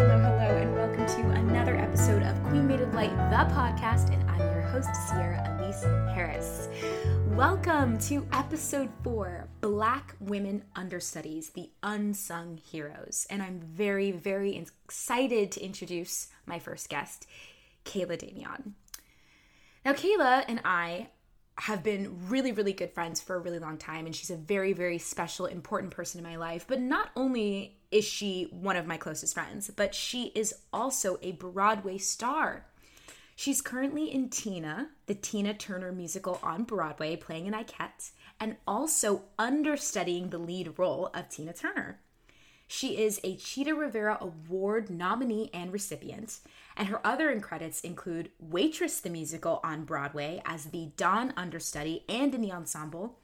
hello, hello, and welcome to another episode of Queen Made of Light, the podcast, and I'm your host, Sierra Elise Harris. Welcome to episode four Black Women Understudies, the Unsung Heroes. And I'm very, very excited to introduce my first guest, Kayla Davion. Now, Kayla and I have been really, really good friends for a really long time, and she's a very, very special, important person in my life. But not only is she one of my closest friends, but she is also a Broadway star. She's currently in Tina, the Tina Turner musical on Broadway, playing an Ikette, and also understudying the lead role of Tina Turner. She is a Chita Rivera Award nominee and recipient, and her other credits include Waitress the Musical on Broadway as the Dawn understudy and in the ensemble,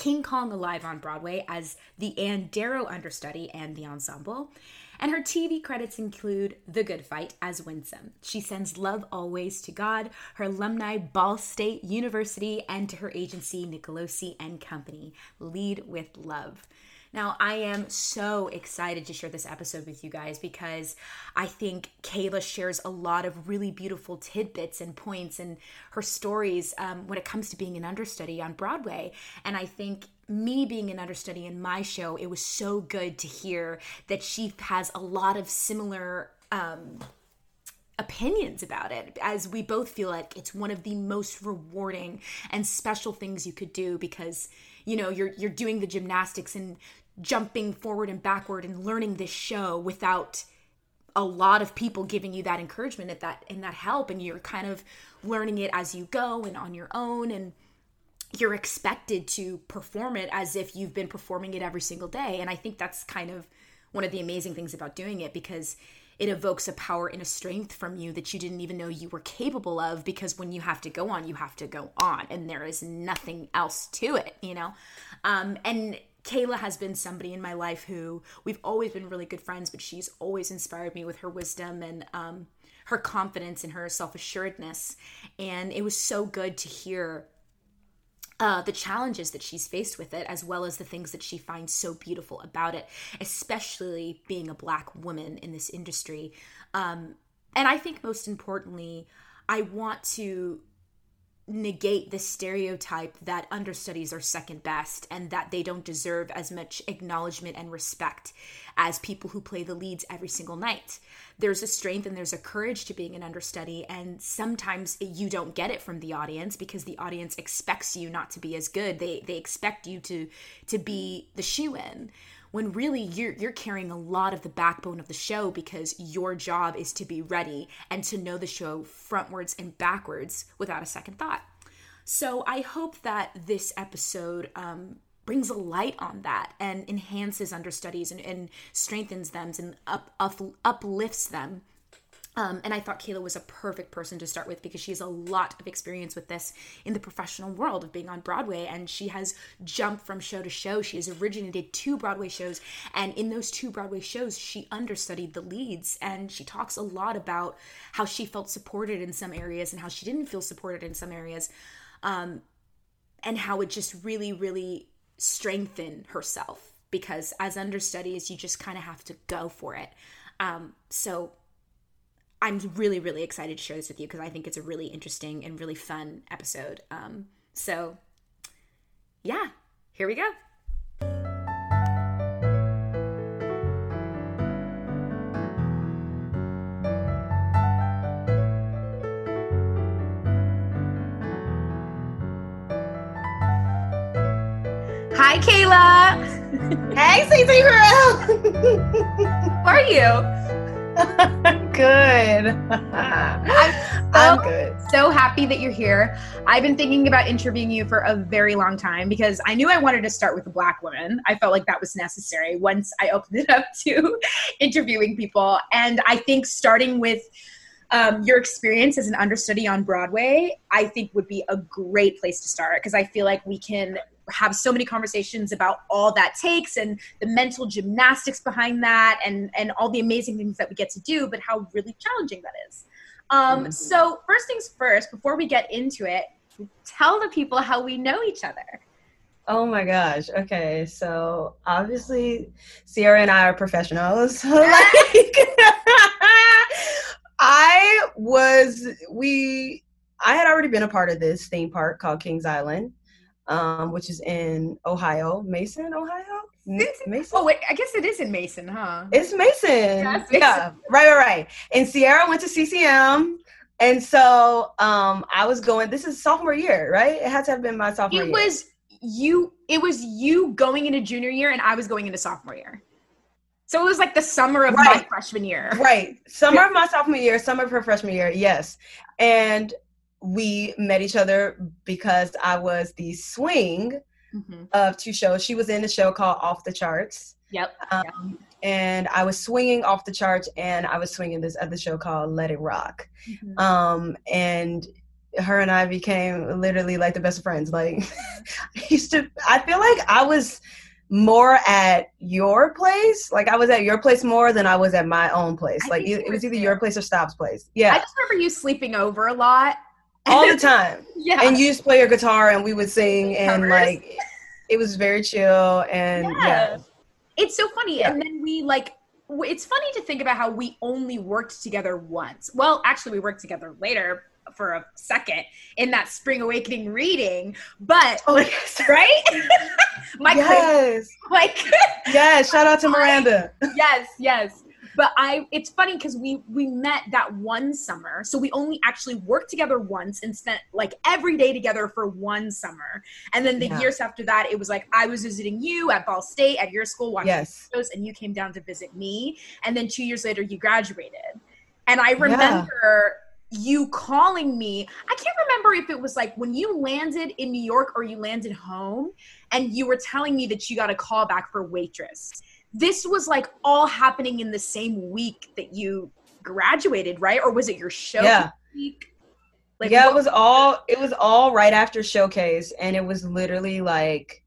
King Kong Alive on Broadway as the Ann Darrow understudy and the ensemble, and her TV credits include The Good Fight as Winsome. She sends love always to God, her alumni Ball State University, and to her agency Nicolosi and Company. Lead with love. Now, I am so excited to share this episode with you guys because I think Kayla shares a lot of really beautiful tidbits and points and her stories um, when it comes to being an understudy on Broadway. And I think me being an understudy in my show, it was so good to hear that she has a lot of similar. Um, opinions about it as we both feel like it's one of the most rewarding and special things you could do because you know you're you're doing the gymnastics and jumping forward and backward and learning this show without a lot of people giving you that encouragement at that and that help. And you're kind of learning it as you go and on your own and you're expected to perform it as if you've been performing it every single day. And i think that's kind of one of the amazing things about doing it because it evokes a power and a strength from you that you didn't even know you were capable of because when you have to go on you have to go on and there is nothing else to it you know? Um, and Kayla has been somebody in my life who we've always been really good friends, but she's always inspired me with her wisdom and um, her confidence and her self assuredness. And it was so good to hear uh, the challenges that she's faced with it, as well as the things that she finds so beautiful about it, especially being a Black woman in this industry. Um, and I think most importantly, I want to negate the stereotype that understudies are second best and that they don't deserve as much acknowledgement and respect as people who play the leads every single night. There's a strength and there's a courage to being an understudy, and sometimes you don't get it from the audience because the audience expects you not to be as good. They they expect you to to be the shoe in when really you're you're carrying a lot of the backbone of the show because your job is to be ready and to know the show frontwards and backwards without a second thought. So I hope that this episode um, brings a light on that and enhances understudies and, and strengthens them and up, up, uplifts them um, and I thought Kayla was a perfect person to start with because she has a lot of experience with this in the professional world of being on Broadway. And she has jumped from show to show. She has originated two Broadway shows. And in those two Broadway shows, she understudied the leads. And she talks a lot about how she felt supported in some areas and how she didn't feel supported in some areas. Um, and how it just really, really strengthened herself because as understudies, you just kind of have to go for it. Um, so I'm really, really excited to share this with you because I think it's a really interesting and really fun episode. Um, so, yeah, here we go. Hi, Kayla. Hey, Cece Girl. How are you? good. I'm, so, I'm good. So happy that you're here. I've been thinking about interviewing you for a very long time because I knew I wanted to start with a black woman. I felt like that was necessary once I opened it up to interviewing people. And I think starting with um, your experience as an understudy on Broadway, I think would be a great place to start because I feel like we can have so many conversations about all that takes and the mental gymnastics behind that and and all the amazing things that we get to do but how really challenging that is um, mm-hmm. so first things first before we get into it tell the people how we know each other Oh my gosh. Okay. So obviously Sierra and I are professionals. like I was we I had already been a part of this theme park called Kings Island, um, which is in Ohio, Mason, Ohio. Mason. Oh wait, I guess it is in Mason, huh? It's Mason. Yeah, Mason. yeah, right, right, right. And Sierra went to CCM. And so um, I was going. This is sophomore year, right? It had to have been my sophomore. It year. was you. It was you going into junior year, and I was going into sophomore year. So it was like the summer of right. my freshman year. Right. Summer of my sophomore year, summer of her freshman year, yes. And we met each other because I was the swing mm-hmm. of two shows. She was in a show called Off the Charts. Yep. Um, yep. And I was swinging off the charts, and I was swinging this other show called Let It Rock. Mm-hmm. Um, and her and I became literally like the best of friends. Like, I used to, I feel like I was more at your place. Like I was at your place more than I was at my own place. I like it, it was either your place or Stop's place. Yeah. I just remember you sleeping over a lot. All the time. yeah. And you just play your guitar and we would sing and Covers. like it was very chill and yeah. yeah. It's so funny. Yeah. And then we like it's funny to think about how we only worked together once. Well, actually we worked together later, for a second in that spring awakening reading but oh, yes. right my yes like yes shout out to miranda yes yes but i it's funny because we we met that one summer so we only actually worked together once and spent like every day together for one summer and then the yeah. years after that it was like i was visiting you at ball state at your school watching yes. shows and you came down to visit me and then two years later you graduated and i remember yeah you calling me. I can't remember if it was like when you landed in New York or you landed home and you were telling me that you got a call back for waitress. This was like all happening in the same week that you graduated, right? Or was it your show yeah. week? Like Yeah, it was all it was all right after showcase and it was literally like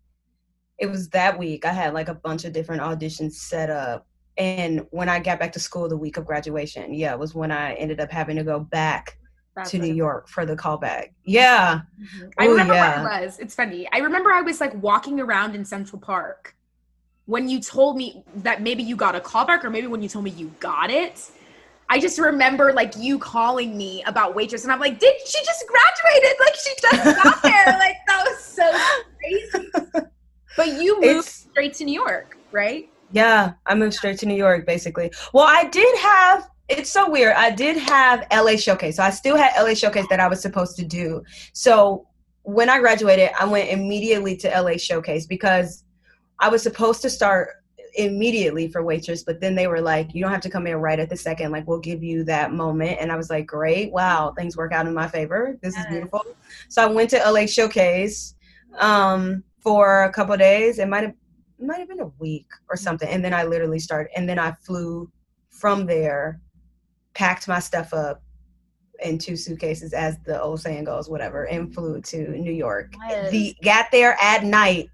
it was that week. I had like a bunch of different auditions set up and when I got back to school the week of graduation, yeah, it was when I ended up having to go back That's to New York for the callback. Yeah. Mm-hmm. I remember yeah. where it was. It's funny. I remember I was like walking around in Central Park when you told me that maybe you got a callback or maybe when you told me you got it. I just remember like you calling me about waitress, and I'm like, did she just graduated? Like she just got there. like that was so crazy. But you moved it's, straight to New York, right? Yeah, I moved straight to New York basically. Well, I did have it's so weird. I did have LA Showcase. So I still had LA Showcase that I was supposed to do. So when I graduated, I went immediately to LA Showcase because I was supposed to start immediately for waitress, but then they were like, you don't have to come in right at the second. Like, we'll give you that moment. And I was like, great. Wow. Things work out in my favor. This is beautiful. So I went to LA Showcase um, for a couple days. It might have might have been a week or something. And then I literally started, and then I flew from there, packed my stuff up in two suitcases, as the old saying goes, whatever, and flew to New York. Yes. The got there at night,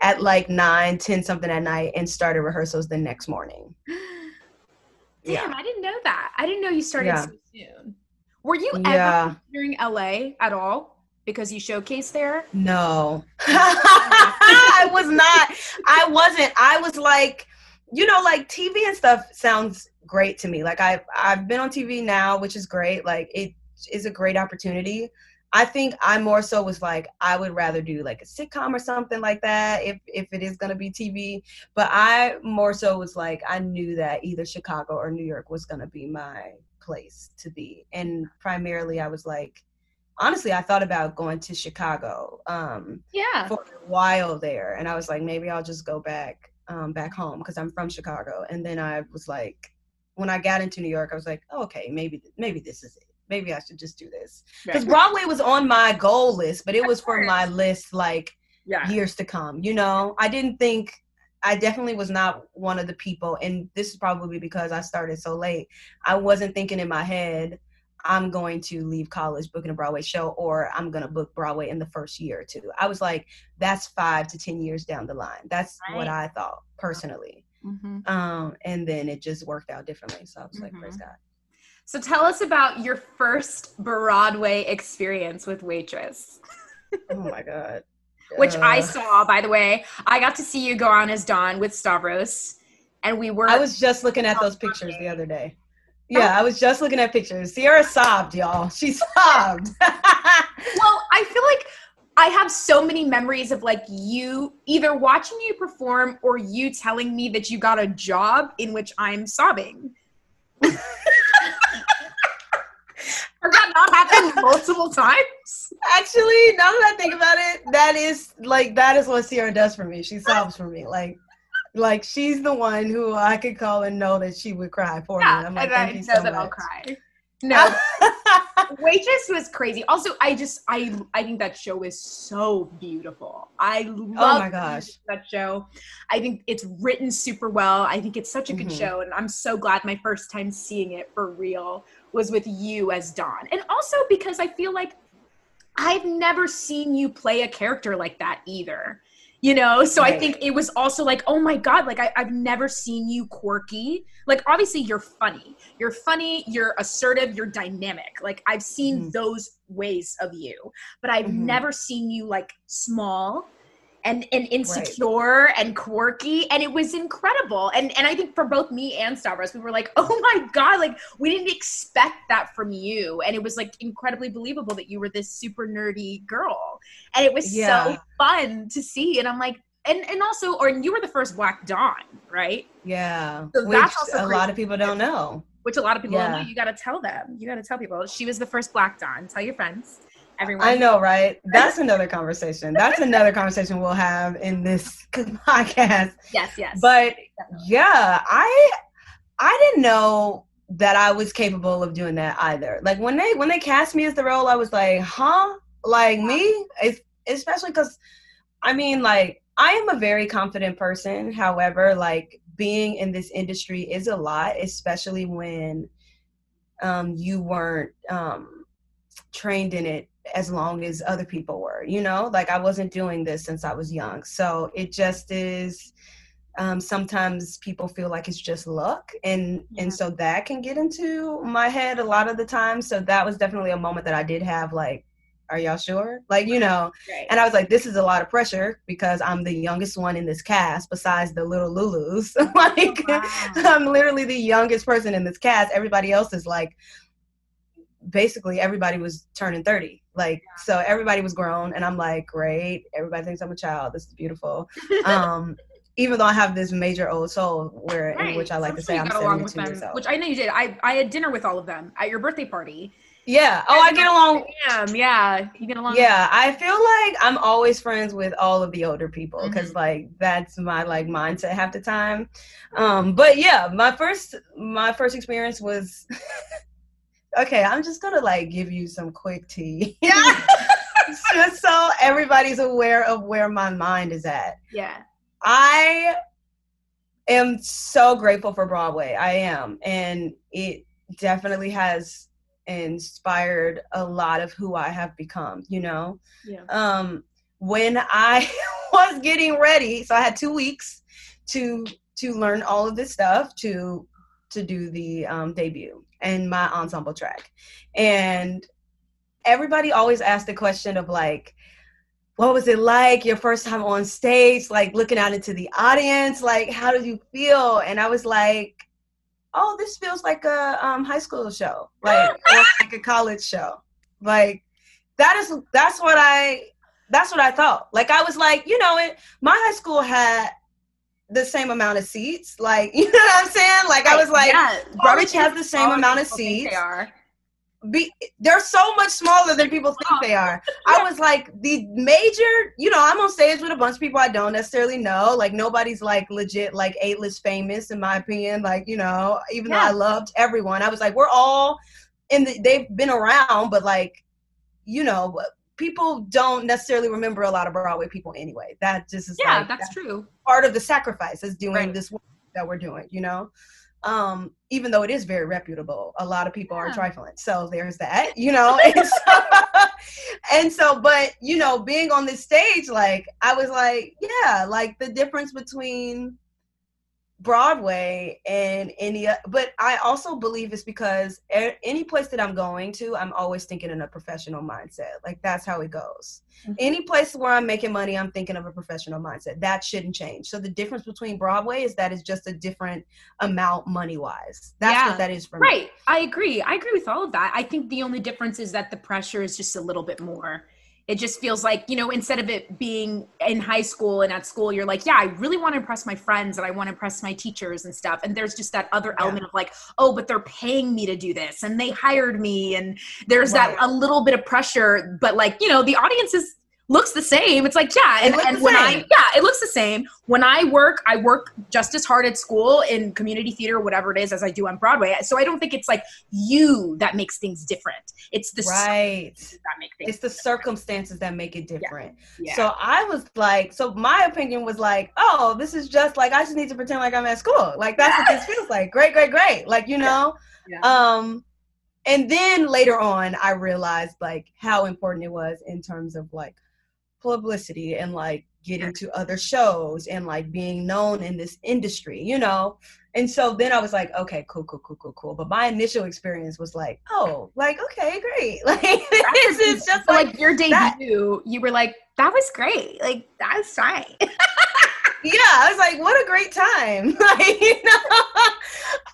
at like nine, ten something at night, and started rehearsals the next morning. Damn, yeah. I didn't know that. I didn't know you started yeah. so soon. Were you ever yeah. considering LA at all? because you showcased there? No. I was not. I wasn't. I was like, you know, like TV and stuff sounds great to me. Like I I've been on TV now, which is great. Like it is a great opportunity. I think I more so was like I would rather do like a sitcom or something like that if if it is going to be TV. But I more so was like I knew that either Chicago or New York was going to be my place to be. And primarily I was like honestly, I thought about going to Chicago. Um, yeah. For a while there, and I was like, maybe I'll just go back um, back home because I'm from Chicago. And then I was like, when I got into New York, I was like, oh, okay, maybe maybe this is it. Maybe I should just do this because right. Broadway was on my goal list, but it was for my list like yeah. years to come. You know, I didn't think I definitely was not one of the people, and this is probably because I started so late. I wasn't thinking in my head, I'm going to leave college booking a Broadway show or I'm going to book Broadway in the first year or two. I was like, that's five to 10 years down the line. That's right. what I thought personally. Mm-hmm. Um, and then it just worked out differently. So I was mm-hmm. like, praise mm-hmm. God. So tell us about your first Broadway experience with Waitress. oh my God. which uh, I saw, by the way. I got to see you go on as Dawn with Stavros, and we were. I was just looking at those pictures the other day. Yeah, I was just looking at pictures. Sierra sobbed, y'all. She sobbed. well, I feel like I have so many memories of like you either watching you perform or you telling me that you got a job in which I'm sobbing. Has that not happened multiple times? Actually, now that I think about it, that is like that is what Sierra does for me. She sobs for me. Like like she's the one who I could call and know that she would cry for yeah, me. I'm like, and I know so much. I'll cry. No, waitress was crazy. Also, I just I I think that show is so beautiful. I love oh my gosh that show. I think it's written super well. I think it's such a good mm-hmm. show, and I'm so glad my first time seeing it for real was with you as Dawn, and also because I feel like I've never seen you play a character like that either you know so right. i think it was also like oh my god like I, i've never seen you quirky like obviously you're funny you're funny you're assertive you're dynamic like i've seen mm-hmm. those ways of you but i've mm-hmm. never seen you like small and and insecure right. and quirky and it was incredible. And and i think for both me and stavros we were like oh my god like we didn't expect that from you. And it was like incredibly believable that you were this super nerdy girl. And it was yeah. so fun to see. And i'm like and and also or you were the first black dawn right? Yeah. So which that's also a crazy. lot of people don't know. Which a lot of people yeah. don't know. You got to tell them. You got to tell people. She was the first black dawn. Tell your friends everyone. I know, right? That's another conversation. That's another conversation we'll have in this podcast. Yes, yes. But yeah, I I didn't know that I was capable of doing that either. Like when they when they cast me as the role, I was like, huh? Like me? especially because I mean, like I am a very confident person. However, like being in this industry is a lot, especially when um, you weren't um, trained in it as long as other people were you know? Like i wasn't doing this since i was young. So it just is um, sometimes people feel like it's just luck and yeah. and so that can get into my head a lot of the time. So that was definitely a moment that i did have like are y'all sure? Like you know? Right. and i was like this is a lot of pressure because i'm the youngest one in this cast besides the little lulus. Like oh, wow. i'm literally the youngest person in this cast. Everybody else is like basically everybody was turning 30 like so everybody was grown and i'm like great everybody thinks i'm a child this is beautiful um even though i have this major old soul where right. in which i like to say i'm 72 years old which i know you did i i had dinner with all of them at your birthday party yeah. Oh, I get along. Yeah, yeah. You get along. Yeah, I feel like I'm always friends with all of the older people because mm-hmm. like that's my like mindset half the time. Um, but yeah, my first my first experience was okay, I'm just gonna like give you some quick tea. Yeah. just so everybody's aware of where my mind is at. Yeah. I am so grateful for Broadway. I am. And it definitely has inspired a lot of who I have become, you know? Yeah. Um when I was getting ready, so I had two weeks to to learn all of this stuff to to do the um, debut and my ensemble track. And everybody always asked the question of like, what was it like your first time on stage, like looking out into the audience? Like, how did you feel? And I was like, oh, this feels like a um, high school show, like like a college show. Like that is that's what I that's what I thought. Like I was like, you know, it my high school had the same amount of seats. Like, you know what I'm saying? Like, I was like, yeah. Has the same amount of seats. They are. Be, they're so much smaller than people think they are. I was like, the major, you know, I'm on stage with a bunch of people I don't necessarily know. Like, nobody's like legit, like A-list famous, in my opinion. Like, you know, even yeah. though I loved everyone, I was like, we're all in the, they've been around, but like, you know, people don't necessarily remember a lot of Broadway people anyway. That just is yeah, like, that's, that's, true. Part of the sacrifice is doing right. this work that we're doing, you know. Um, even though it is very reputable, a lot of people yeah. are trifling. So there's that, you know. and, so, and so, but you know, being on this stage, like I was like, yeah, like the difference between Broadway and any, but I also believe it's because any place that I'm going to, I'm always thinking in a professional mindset. Like that's how it goes. Mm-hmm. Any place where I'm making money, I'm thinking of a professional mindset. That shouldn't change. So the difference between Broadway is that it's just a different amount money wise. That's yeah. what that is for right. me. Right. I agree. I agree with all of that. I think the only difference is that the pressure is just a little bit more it just feels like you know instead of it being in high school and at school you're like yeah i really want to impress my friends and i want to impress my teachers and stuff and there's just that other yeah. element of like oh but they're paying me to do this and they hired me and there's right. that a little bit of pressure but like you know the audience is looks the same. It's like, yeah. And, and when I, yeah, it looks the same. When I work, I work just as hard at school in community theater, whatever it is, as I do on Broadway. So I don't think it's like you that makes things different. It's the right. That make things it's the different. circumstances that make it different. Yeah. Yeah. So I was like, so my opinion was like, oh, this is just like, I just need to pretend like I'm at school. Like that's what this feels like. Great, great, great. Like, you know, yeah. um, and then later on, I realized like how important it was in terms of like publicity and like getting to other shows and like being known in this industry, you know? And so then I was like, okay, cool, cool, cool, cool, cool. But my initial experience was like, oh, like, okay, great. Like, this is just so like, like, your debut, that. you were like, that was great. Like, that's fine. yeah, I was like, what a great time. like, you know,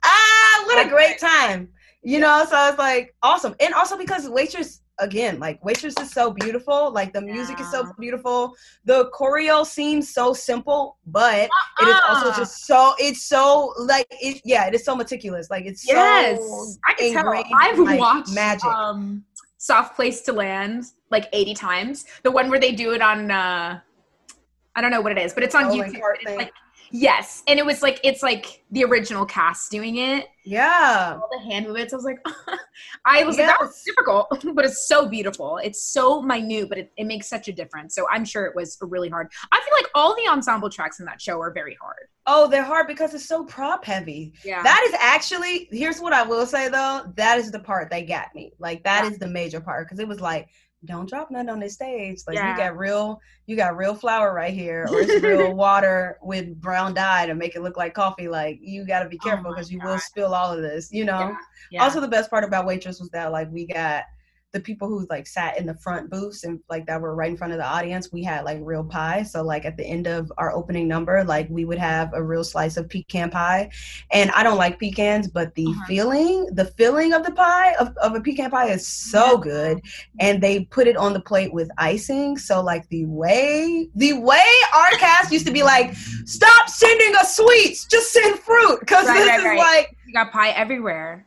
ah, what a great time. You know, so I was like, awesome. And also because Waitress again like waitress is so beautiful like the music yeah. is so beautiful the choreo seems so simple but uh-uh. it is also uh-uh. just so it's so like it yeah it is so meticulous like it's yes so i can tell i've like, watched magic um soft place to land like 80 times the one where they do it on uh i don't know what it is but it's on youtube it's like Yes, and it was like it's like the original cast doing it. Yeah, all the hand movements. I was like, I was yes. like, that was difficult, but it's so beautiful. It's so minute, but it, it makes such a difference. So I'm sure it was really hard. I feel like all the ensemble tracks in that show are very hard. Oh, they're hard because it's so prop heavy. Yeah, that is actually. Here's what I will say though. That is the part that got me. Like that yeah. is the major part because it was like don't drop nothing on this stage. Like yeah. you got real, you got real flour right here, or it's real water with brown dye to make it look like coffee. Like you got to be oh careful because oh you God. will spill all of this. You know. Yeah. Yeah. Also, the best part about waitress was that like we got the people who like sat in the front booths and like that were right in front of the audience, we had like real pie. So like at the end of our opening number, like we would have a real slice of pecan pie. And I don't like pecans, but the uh-huh. feeling, the feeling of the pie of, of a pecan pie is so good. And they put it on the plate with icing. So like the way the way our cast used to be like, stop sending us sweets, just send fruit. Cause right, this right, is right. like you got pie everywhere.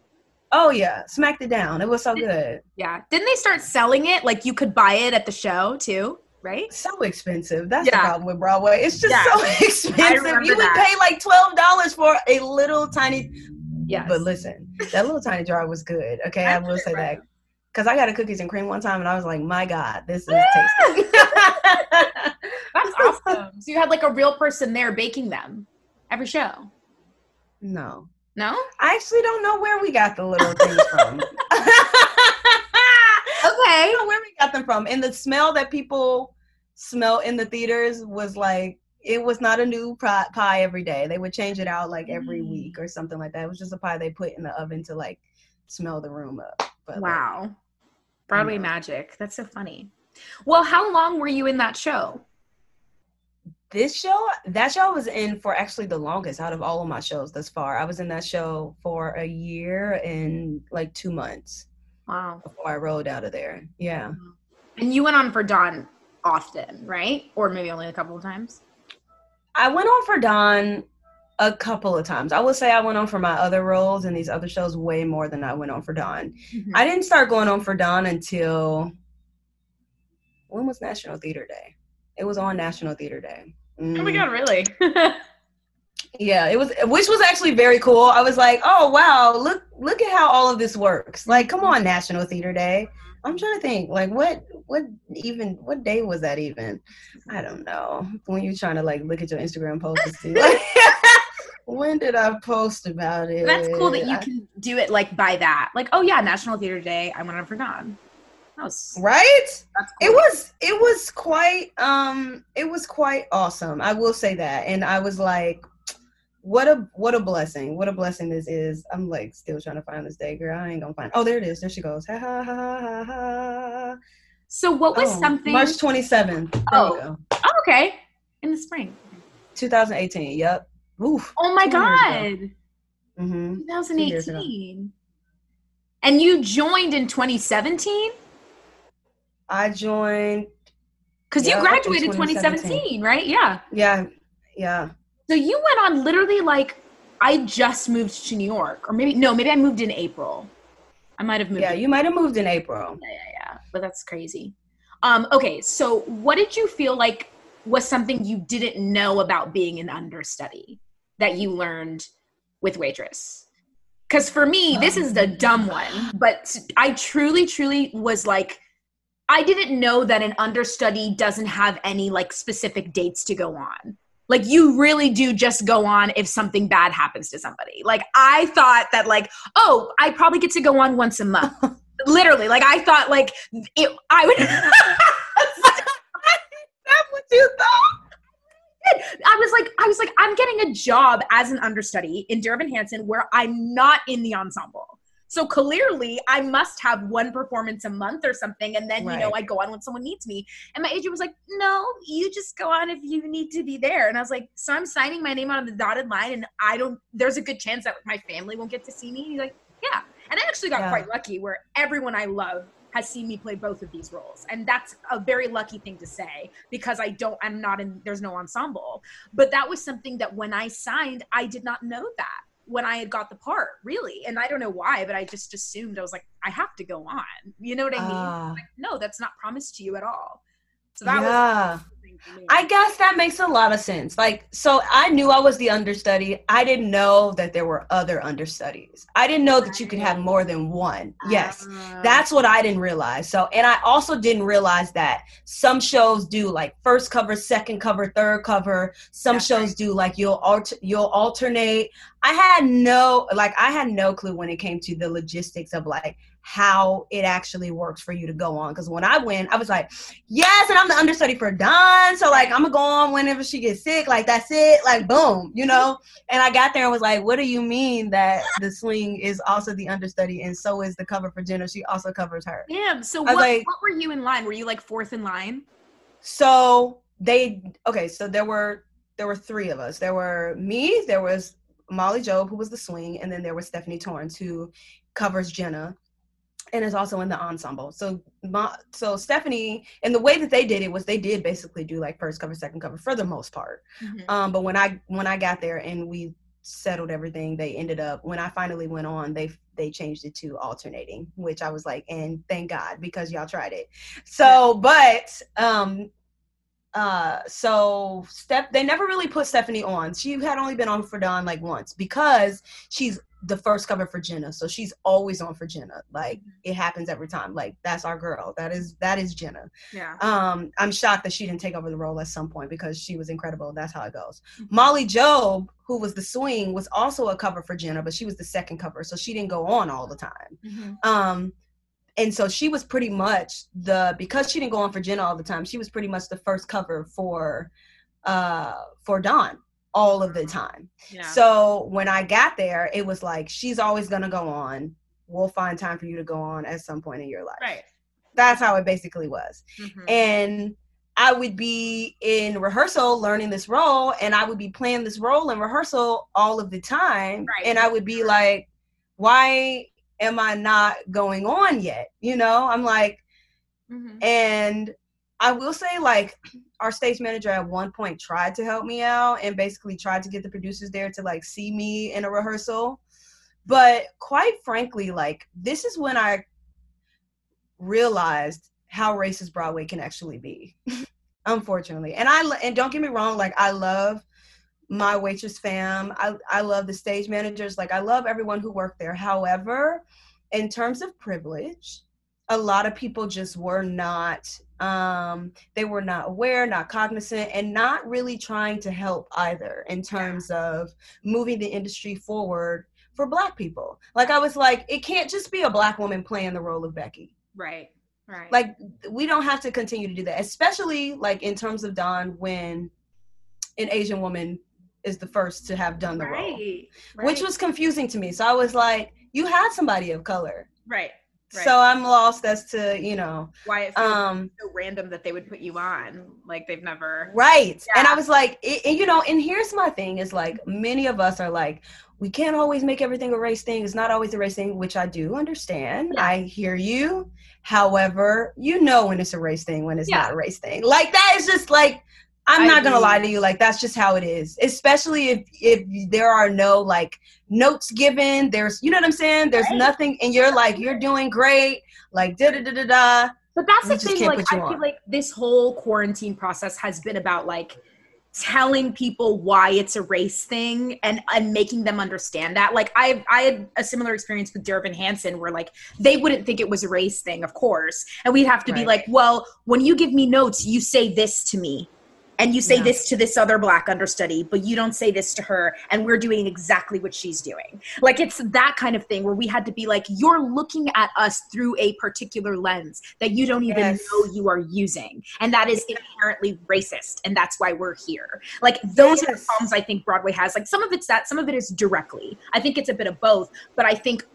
Oh yeah, smacked it down. It was so good. Yeah. Didn't they start selling it like you could buy it at the show too? Right? So expensive. That's yeah. the problem with Broadway. It's just yeah. so expensive. You would pay like twelve dollars for a little tiny. Yeah. But listen, that little tiny jar was good. Okay, I will say that because I got a cookies and cream one time and I was like, my God, this is tasty. That's awesome. So you had like a real person there baking them every show. No. No? I actually don't know where we got the little things from. okay. I don't know where we got them from. And the smell that people smell in the theaters was like, it was not a new pie every day. They would change it out like every mm. week or something like that. It was just a pie they put in the oven to like smell the room up. But, wow. Like, Broadway magic. That's so funny. Well, how long were you in that show? This show that show I was in for actually the longest out of all of my shows thus far. I was in that show for a year and like two months wow. before i rolled out of there. Yeah. And you went on for dawn often right? Or maybe only a couple of times? I went on for dawn a couple of times. I would say i went on for my other roles in these other shows way more than i went on for dawn. Mm-hmm. i didn't start going on for dawn until when was national theater day? It was on National Theater Day. Mm. Oh my god, really? yeah, it was which was actually very cool. I was like, "Oh, wow, look look at how all of this works." Like, come on, National Theater Day. I'm trying to think, like, what what even what day was that even? I don't know. When you're trying to like look at your Instagram posts and see like when did I post about it? That's cool that you can do it like by that. Like, oh yeah, National Theater Day. I went on for was, right cool. it was it was quite um it was quite awesome i will say that and i was like what a what a blessing. What a blessing this is. I'm like still trying to find this day, girl. I ain't gonna find. Oh, there it is. There she goes. Ha ha ha ha ha. So what was Oh, something? March 27th. There Oh. oh, okay, in the spring. 2018. Yep. Oof. Oh my god, Mm-hmm. 2018. And you joined in 2017 I joined. because Yeah, you graduated 2017. 2017, right? Yeah. Yeah. Yeah. So you went on literally like I just moved to New York, or maybe no, maybe I moved in April. I might have moved. Yeah. You might have moved in April. yeah, yeah, yeah. But that's crazy. Um, okay, so what did you feel like was something you didn't know about being an understudy that you learned with waitress? Because for me, this is the dumb one, but I truly, truly was like, I didn't know that an understudy doesn't have any like specific dates to go on. Like you really do just go on if something bad happens to somebody. Like I thought that like, oh, I probably get to go on once a month. Literally, like I thought like it I would That's what you thought. I was like, I was like, I'm getting a job as an understudy in Dear Evan Hansen where I'm not in the ensemble. So clearly, I must have one performance a month or something, and then you know I go on when someone needs me. And my agent was like, "No, you just go on if you need to be there." And I was like, "So I'm signing my name on the dotted line, and I don't. There's a good chance that my family won't get to see me." He's like, "Yeah," and I actually got Yeah. quite lucky where everyone I love has seen me play both of these roles, and that's a very lucky thing to say because I don't. I'm not in. There's no ensemble, but that was something that when I signed, I did not know that when I had got the part, really. And I don't know why, but I just assumed I was like, I have to go on. You know what I mean? Ah. like, no, that's not promised to you at all. So that yeah. was the thing for me. I guess that makes a lot of sense. Like, so I knew I was the understudy. I didn't know that there were other understudies. I didn't know that you could have more than one. Yes. Ah. That's what I didn't realize. So, and I also didn't realize that some shows do like first cover, second cover, third cover. Some shows do like you'll alter, you'll alternate. I had no like I had no clue when it came to the logistics of like how it actually works for you to go on. Because when I went, I was like, yes, and I'm the understudy for Dawn. So like I'm gonna go on whenever she gets sick. Like that's it. Like boom, you know. And I got there and was like, what do you mean that the swing is also the understudy and so is the cover for Jenna? She also covers her. Damn. So what, like- what were you in line? Were you like fourth in line? So they okay, so there were there were three of us. There were me, there was Molly Jobe, who was the swing, and then there was Stephanie Torns, who covers Jenna and is also in the ensemble. So so Stephanie and the way that they did it was they did basically do like first cover, second cover for the most part. Um, but when I when I got there and we settled everything, they ended up when I finally went on, they they changed it to alternating, which I was like, and thank God because y'all tried it. So, but um uh so steph they never really put stephanie on she had only been on for dawn like once because she's the first cover for jenna. So she's always on for jenna. Like it happens every time. Like that's our girl. That is that is jenna. Yeah. um i'm shocked that she didn't take over the role at some point because she was incredible. That's how it goes. Molly Jobe who was the swing was also a cover for jenna but she was the second cover. So she didn't go on all the time. Mm-hmm. um and so she was pretty much the because she didn't go on for Jenna all the time, she was pretty much the first cover for uh for Dawn all of the time. Yeah. So when I got there, it was like she's always gonna go on. We'll find time for you to go on at some point in your life. right. That's how it basically was. Mhm. And I would be in rehearsal learning this role, and I would be playing this role in rehearsal all of the time. Right. And I would be like, why am I not going on yet? You know, I'm like, Mhm. and I will say, like, our stage manager at one point tried to help me out and basically tried to get the producers there to like see me in a rehearsal. But quite frankly, like, this is when I realized how racist Broadway can actually be. Unfortunately. And I and don't get me wrong, like I love my waitress fam. I I love the stage managers. Like I love everyone who worked there. However, in terms of privilege, a lot of people just were not um they were not aware not cognizant and not really trying to help either in terms of moving the industry forward for black people like i was like it can't just be a black woman playing the role of becky Right. Right. like we dawn't have to continue to do that especially like in terms of don when an asian woman is the first to have done the right, role, right. which was confusing to me. So I was like, you had somebody of color. right. Right. So I'm lost as to, you know, Why it feels um, so random that they would put you on, like they've never. right. And I was like, it, and, you know, and here's my thing is like, many of us are like, we can't always make everything a race thing. It's not always a race thing, which I do understand. Yeah. I hear you. However, you know when it's a race thing, when it's Yeah. not a race thing. Like that is just like, I'm I not gonna lie to you. Like that's just how it is. Especially if if there are no like notes given. There's you know what I'm saying. There's Right. nothing, and you're like you're doing great. Like da da da da da. But that's the thing. Like, I you feel on. like this whole quarantine process has been about like telling people why it's a race thing and and making them understand that. Like, I I had a similar experience with Dear Evan Hansen, where like they wouldn't think it was a race thing, of course, and we'd have to be like, well, when you give me notes, you say this to me. And you say Yeah. this to this other black understudy, but you don't say this to her, and we're doing exactly what she's doing. Like it's that kind of thing where we had to be like, you're looking at us through a particular lens that you don't even Yes. know you are using. And that is inherently racist. And that's why we're here. Like those are the problems I think Broadway has. Like some of it's that, some of it is directly. I think it's a bit of both, but I think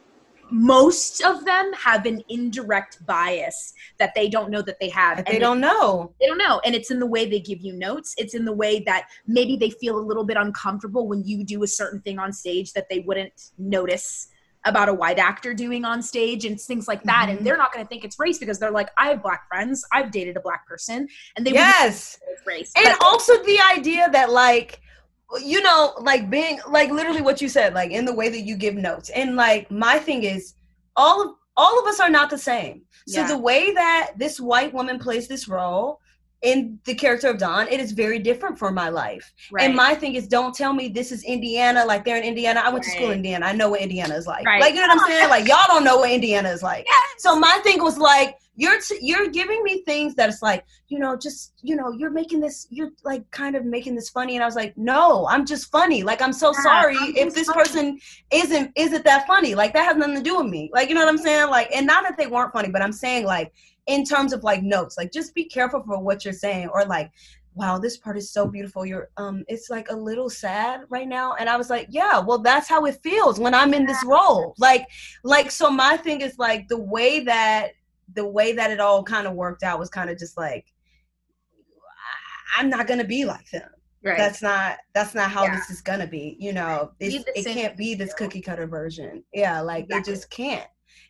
most of them have an indirect bias that they don't know that they have. That and they don't know. they don't know and it's in the way they give you notes it's in the way that maybe they feel a little bit uncomfortable when you do a certain thing on stage that they wouldn't notice about a white actor doing on stage and things like that Mhm. and they're not going to think it's race because they're like i have black friends i've dated a black person and they Yes. race and But- also the idea that like you know like being like literally what you said like in the way that you give notes and like my thing is all of all of us are not the same so Yeah. the way that this white woman plays this role in the character of Dawn, it is very different for my life. right. And my thing is, don't tell me this is Indiana, like they're in Indiana. I went to school in Indiana. I know what Indiana is like. Right. Like, you know what I'm saying? Like, y'all don't know what Indiana is like. So my thing was like, you're t- you're giving me things that it's like, you know, just you know, you're making this, you're like kind of making this funny, and I was like, no, I'm just funny. Like, I'm so Yeah, sorry I'm if this funny. person isn't isn't that funny. Like, that has nothing to do with me. Like, you know what I'm saying? Like, and not that they weren't funny, but I'm saying like in terms of like notes, like just be careful for what you're saying, or like. Wow, this part is so beautiful. You're um it's like a little sad right now. And I was like, Yeah, well that's how it feels when I'm in this role. Like like so my thing is like the way that the way that it all kind of worked out was kind of just like i'm not gonna be like them right. that's not that's not how Yeah. this is gonna be you know it's, it can't be this cookie cutter version yeah like Exactly. it just can't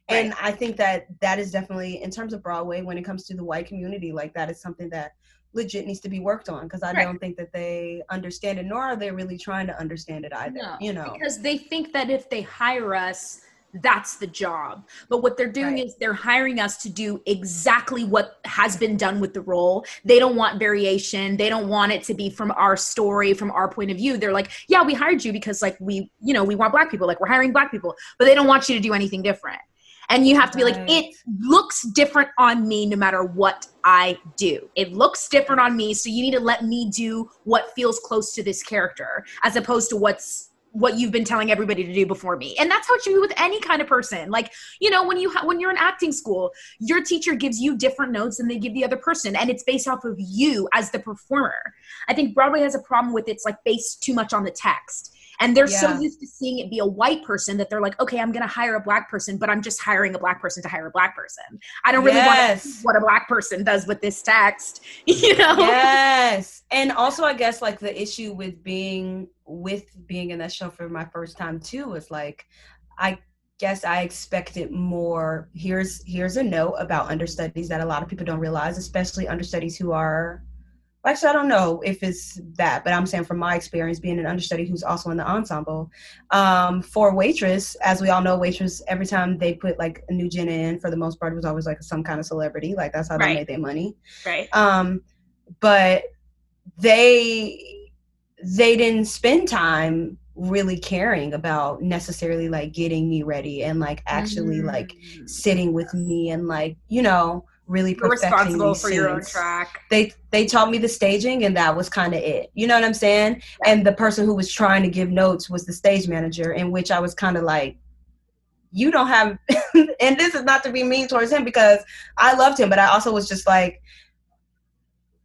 and i think that that is definitely in terms of broadway when it comes to the white community like that is something that legit needs to be worked on because i Right. don't think that they understand it nor are they really trying to understand it either No, you know? because they think that if they hire us that's the job. But what they're doing Right. is they're hiring us to do exactly what has been done with the role. They don't want variation. They don't want it to be from our story from our point of view. They're like yeah we hired you because like we you know we want black people. Like we're hiring black people. But they don't want you to do anything different and you have to be like it looks different on me no matter what i do. It looks different on me so you need to let me do what feels close to this character as opposed to what's what you've been telling everybody to do before me. And that's how it should be with any kind of person. Like you know when you ha- when you're in acting school your teacher gives you different notes than they give the other person and it's based off of you as the performer. I think broadway has a problem with it's like based too much on the text and they're so used to seeing it be a white person that they're like okay i'm going to hire a black person but i'm just hiring a black person to hire a black person. I don't really want to Yes. see what a black person does with this text you know? Yes. And also i guess like the issue with being with being in that show for my first time too was like i guess i expected more. Here's here's a note about understudies that a lot of people don't realize especially understudies who are actually i don't know if it's that but i'm saying from my experience being an understudy who's also in the ensemble um, for waitress as we all know waitress every time they put like a new gen in for the most part it was always like some kind of celebrity like that's how Right. they made their money right um but they they didn't spend time really caring about necessarily like getting me ready and like actually like Mm. sitting with me and like you know really you're perfecting responsible these for your own scenes. track. They they taught me the staging and that was kind of it. You know what i'm saying? And the person who was trying to give notes was the stage manager in which i was kind of like you don't have and this is not to be mean towards him because i loved him but i also was just like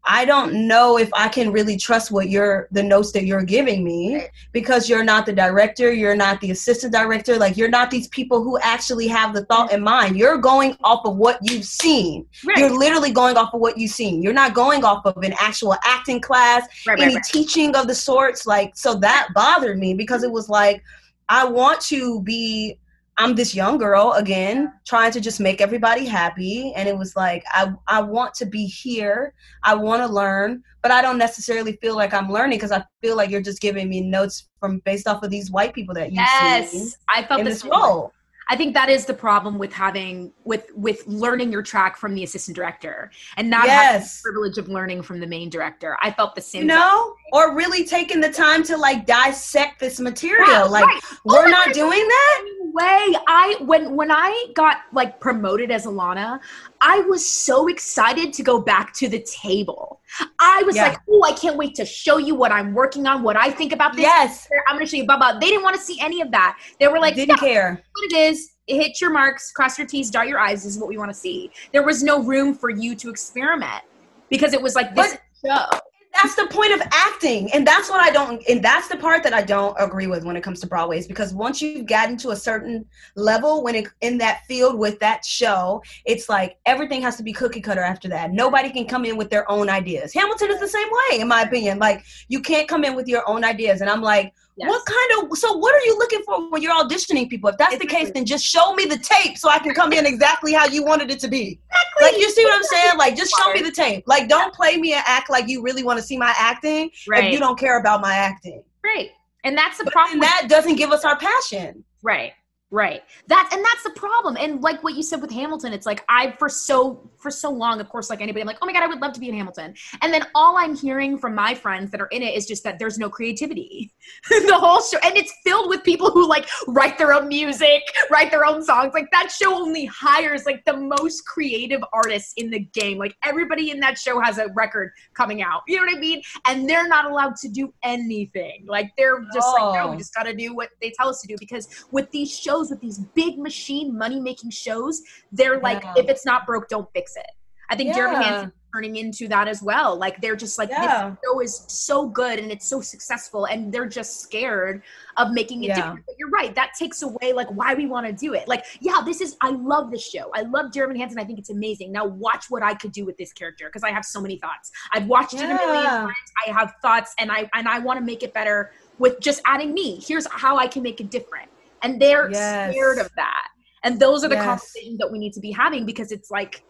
I don't know if I can really trust what you're the notes that you're giving me because you're not the director, you're not the assistant director, like you're not these people who actually have the thought in mind. You're going off of what you've seen. Right. You're literally going off of what you've seen. You're not going off of an actual acting class, right, any right, teaching of the sorts. Like, so that bothered me because it was like, I want to be. I'm this young girl again, trying to just make everybody happy, and it was like I I want to be here. I want to learn, but I don't necessarily feel like I'm learning because I feel like you're just giving me notes from based off of these white people that you've seen Yes, I felt this same role. I think that is the problem with having with with learning your track from the assistant director and not having the privilege of learning from the main director. I felt the same. You know, or really taking the time to like dissect this material. Yeah, like right. we're oh my not God. doing that. Way i when when i got like promoted as alana i was so excited to go back to the table i was Yeah. like oh i can't wait to show you what i'm working on what i think about this Yes, i'm gonna show you blah blah they didn't want to see any of that they were like didn't yeah, care. what it is hit your marks cross your t's dot your i's is what we want to see there was no room for you to experiment because it was like this is a show that's the point of acting and that's what i don't and that's the part that i don't agree with when it comes to broadway is because once you've gotten to a certain level when it in that field with that show it's like everything has to be cookie cutter after that. Nobody can come in with their own ideas. Hamilton is the same way in my opinion. Like you can't come in with your own ideas. And i'm like Yes. what kind of so what are you looking for when you're auditioning people if that's the case then just show me the tape so i can come in exactly how you wanted it to be Exactly. like you see what i'm saying like just show me the tape like don't play me and act like you really want to see my acting right if you don't care about my acting. right and that's the But problem that doesn't give us our passion. Right. Right. That and that's the problem. And like what you said with Hamilton, it's like I for so for so long, of course, like anybody, I'm like, oh my god, I would love to be in Hamilton. And then all I'm hearing from my friends that are in it is just that there's no creativity. the whole show, and it's filled with people who like write their own music, write their own songs. Like that show only hires like the most creative artists in the game. Like everybody in that show has a record coming out. You know what I mean? And they're not allowed to do anything. Like they're just like, no, we Oh. just got to do what they tell us to do because with these shows, with these big machine money making shows, they're like, Yeah. if it's not broke, don't fix it. I think Jeremy Yeah. Hansen turning into that as well. Like they're just like Yeah. this show is so good and it's so successful, and they're just scared of making it Yeah. different. But you're right, that takes away like why we want to do it. Like, yeah, this is I love this show. I love Dear Evan Hansen. I think it's amazing. Now watch what I could do with this character because I have so many thoughts. I've watched it a million times. I have thoughts, and I and I want to make it better with just adding me. Here's how I can make it different. And they're Yes. scared of that. And those are the Yes. conversations that we need to be having because it's like,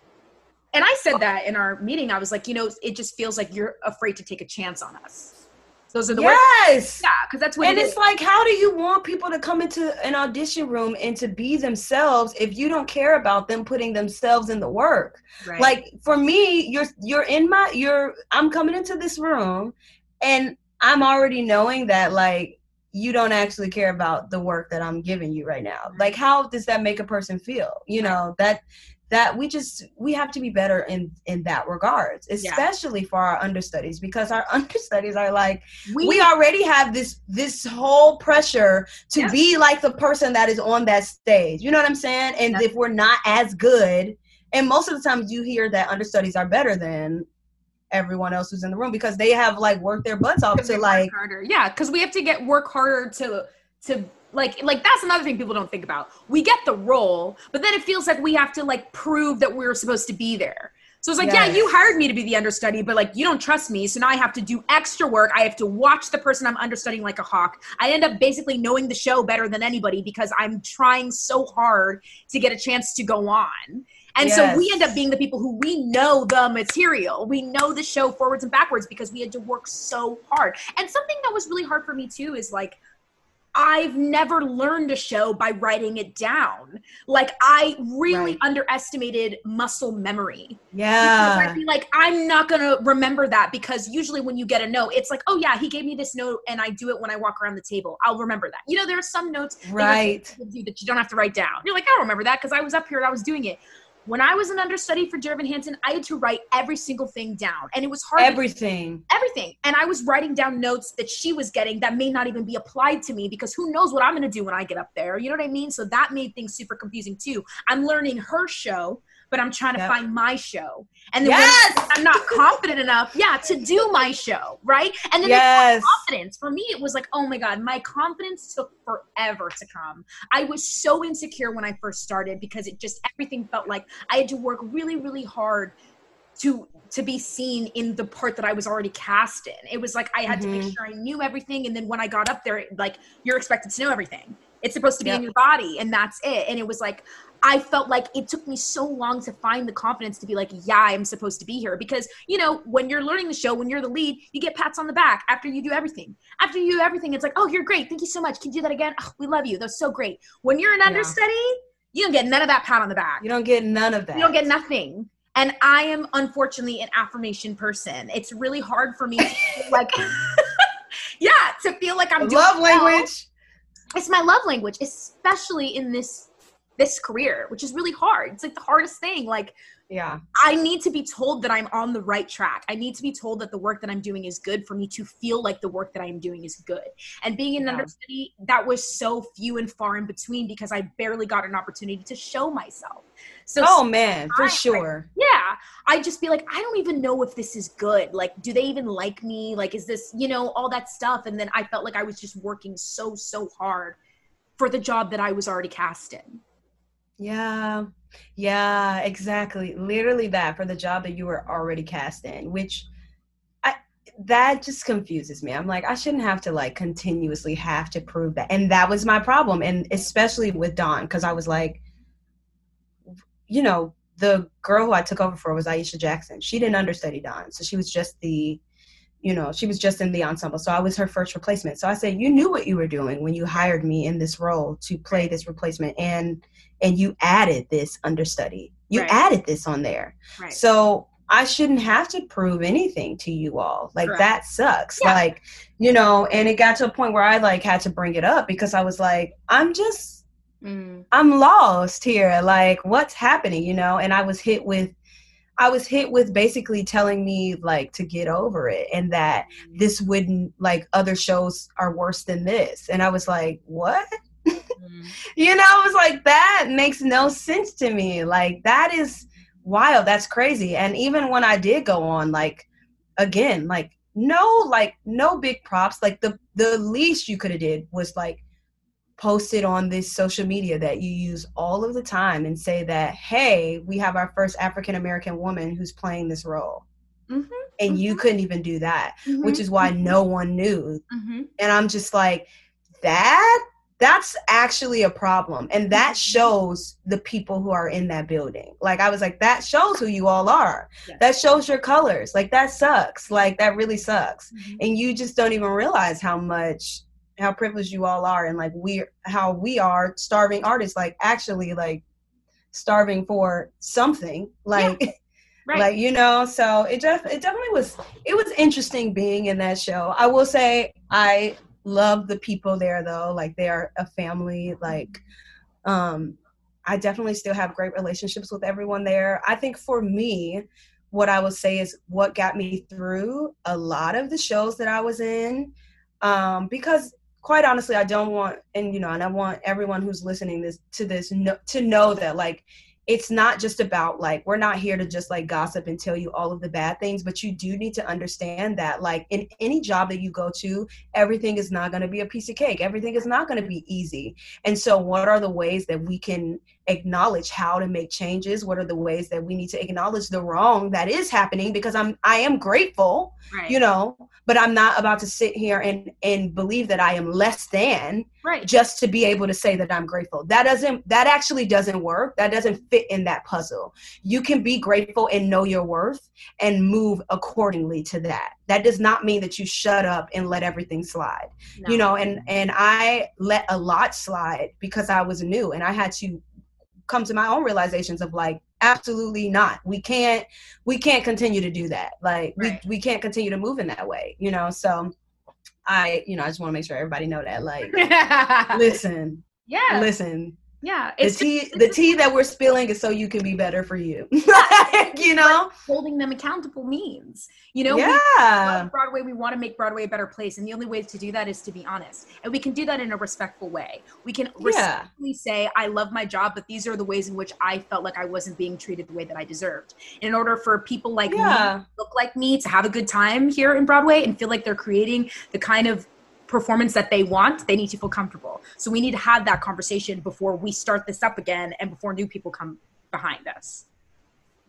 and I said that in our meeting. I was like, you know, it just feels like you're afraid to take a chance on us. Those are the words. Yes. Yeah, because that's what And it it's is. like, how do you want people to come into an audition room and to be themselves if you don't care about them putting themselves in the work? Right. Like for me, you're you're in my you're I'm coming into this room and I'm already knowing that like you don't actually care about the work that I'm giving you right now. Like how does that make a person feel? You know, that that we just we have to be better in in that regards, Yeah. especially for our understudies because our understudies are like we, we already have this this whole pressure to Yeah. be like the person that is on that stage. You know what I'm saying? And Yeah. if we're not as good, and most of the times you hear that understudies are better than everyone else who's in the room because they have like worked their butts off to like harder. Yeah, because we have to get work harder to to like like that's another thing people don't think about. We get the role, but then it feels like we have to like prove that we're supposed to be there. So it's like, yeah, you hired me to be the understudy, but like you don't trust me, so now I have to do extra work. I have to watch the person I'm understudying like a hawk. I end up basically knowing the show better than anybody because I'm trying so hard to get a chance to go on. And so we end up being the people who we know the material. We know the show forwards and backwards because we had to work so hard. And something that was really hard for me too is like I've never learned a show by writing it down. Like I really Right. underestimated muscle memory. Yeah be like, I'm not gonna remember that because usually when you get a note, it's like, oh yeah, he gave me this note and I do it when I walk around the table. I'll remember that. You know, there are some notes right teacher gives you that you don't have to write down. You're like, I don't remember that because I was up here and I was doing it. When I was an understudy for Dear Evan Hansen, I had to write every single thing down, and it was hard. to everything everything. And I was writing down notes that she was getting that may not even be applied to me because who knows what I'm going to do when I get up there. You know what I mean? So that made things super confusing too. I'm learning her show, but I'm trying to Yep. find my show. And then Yes. I'm not confident enough, yeah, to do my show, right? And then Yes. confidence. For me, it was like, oh my God, my confidence took forever to come. I was so insecure when I first started because it just everything felt like I had to work really, really hard to to be seen in the part that I was already cast in. It was like I had to make Mhm. sure I knew everything, and then when I got up there, like you're expected to know everything. It's supposed to be Yep. in your body, and that's it. And it was like I felt like it took me so long to find the confidence to be like, yeah, I'm supposed to be here. Because, you know, when you're learning the show, when you're the lead, you get pats on the back after you do everything. After you do everything, it's like, oh, you're great. Thank you so much. Can you do that again? Oh, we love you. That's so great. When you're an Yeah. understudy, you don't get none of that pat on the back. You don't get none of that. You don't get nothing. And I am unfortunately an affirmation person. It's really hard for me to feel like, yeah, to feel like I'm doing love well language. it's my love language especially in this this career which is really hard. It's like the hardest thing like Yeah. i need to be told that i'm on the right track. I need to be told that the work that i'm doing is good for me to feel like the work that i'm doing is good. And being in Yeah. understudy that was so few and far in between because i barely got an opportunity to show myself. So Oh man, for I- sure. yeah i just be like i don't even know if this is good. Like do they even like me? Like is this you know all that stuff? And then i felt like i was just working so so hard for the job that i was already cast in Yeah. Yeah, exactly. Literally that for the job that you were already cast in, which I that just confuses me. I'm like, I shouldn't have to like continuously have to prove that. And that was my problem. And especially with Dawn, because I was like, you know, the girl who I took over for was Aisha Jackson. She didn't understudy Dawn. So she was just the you know, she was just in the ensemble. So I was her first replacement. So I said, you knew what you were doing when you hired me in this role to play this replacement and and you added this understudy. You Right. added this on there. right So I shouldn't have to prove anything to you all. Like Correct. that sucks. Yeah. Like, you know, and it got to a point where I like had to bring it up because I was like, I'm just Mm, I'm lost here. Like, what's happening? You know, and I was hit with, I was hit with basically telling me like to get over it and that this wouldn't like other shows are worse than this. And I was like, what? Mm. You know, I was like, that makes no sense to me. Like, that is wild. That's crazy. And even when I did go on, like, again, like, no, like, no big props. Like, the the least you could have did was like post it on this social media that you use all of the time and say that, hey, we have our first African American woman who's playing this role. Mhm, And you mhm. couldn't even do that, which Mhm, is why no one knew mhm. and i'm just like that that's actually a problem and that Mhm. shows the people who are in that building. Like i was like that shows who you all are. Yes. that shows your colors. Like that sucks. Like that really sucks. Mhm. and you just don't even realize how much how privileged you all are and like we how we are starving artists like actually like starving for something. Like right. like you know so it just it definitely was it was interesting being in that show. I will say i love the people there though. Like they are a family like um i definitely still have great relationships with everyone there. I think for me what i would say is what got me through a lot of the shows that i was in um because quite honestly i don't want and you know and i want everyone who's listening this to this know, to know that like it's not just about like we're not here to just like gossip and tell you all of the bad things but you do need to understand that like in any job that you go to everything is not going to be a piece of cake. Everything is not going to be easy. And so what are the ways that we can acknowledge how to make changes what are the ways that we need to acknowledge the wrong that is happening because i'm i am grateful right you know but i'm not about to sit here and and believe that i am less than right just to be able to say that I'm grateful. That doesn't that actually doesn't work. That doesn't fit in that puzzle. You can be grateful and know your worth and move accordingly to that. That does not mean that you shut up and let everything slide. No. You know, and and I let a lot slide because I was new and I had to come to my own realizations of like absolutely not. We can't we can't continue to do that. Like Right. we we can't continue to move in that way, you know. So I, you know, I just want to make sure everybody know that like listen yeah listen Yeah, the it's tea the tea that we're spilling is so you can be better for you. you know, holding them accountable means. You know, yeah, love Broadway. We want to make Broadway a better place, and the only way to do that is to be honest. And we can do that in a respectful way. We can Yeah. respectfully say, "I love my job, but these are the ways in which I felt like I wasn't being treated the way that I deserved." In order for people like me, look like me, to have a good time here in Broadway and feel like they're creating the kind of performance that they want, they need to feel comfortable. So we need to have that conversation before we start this up again and before new people come behind us.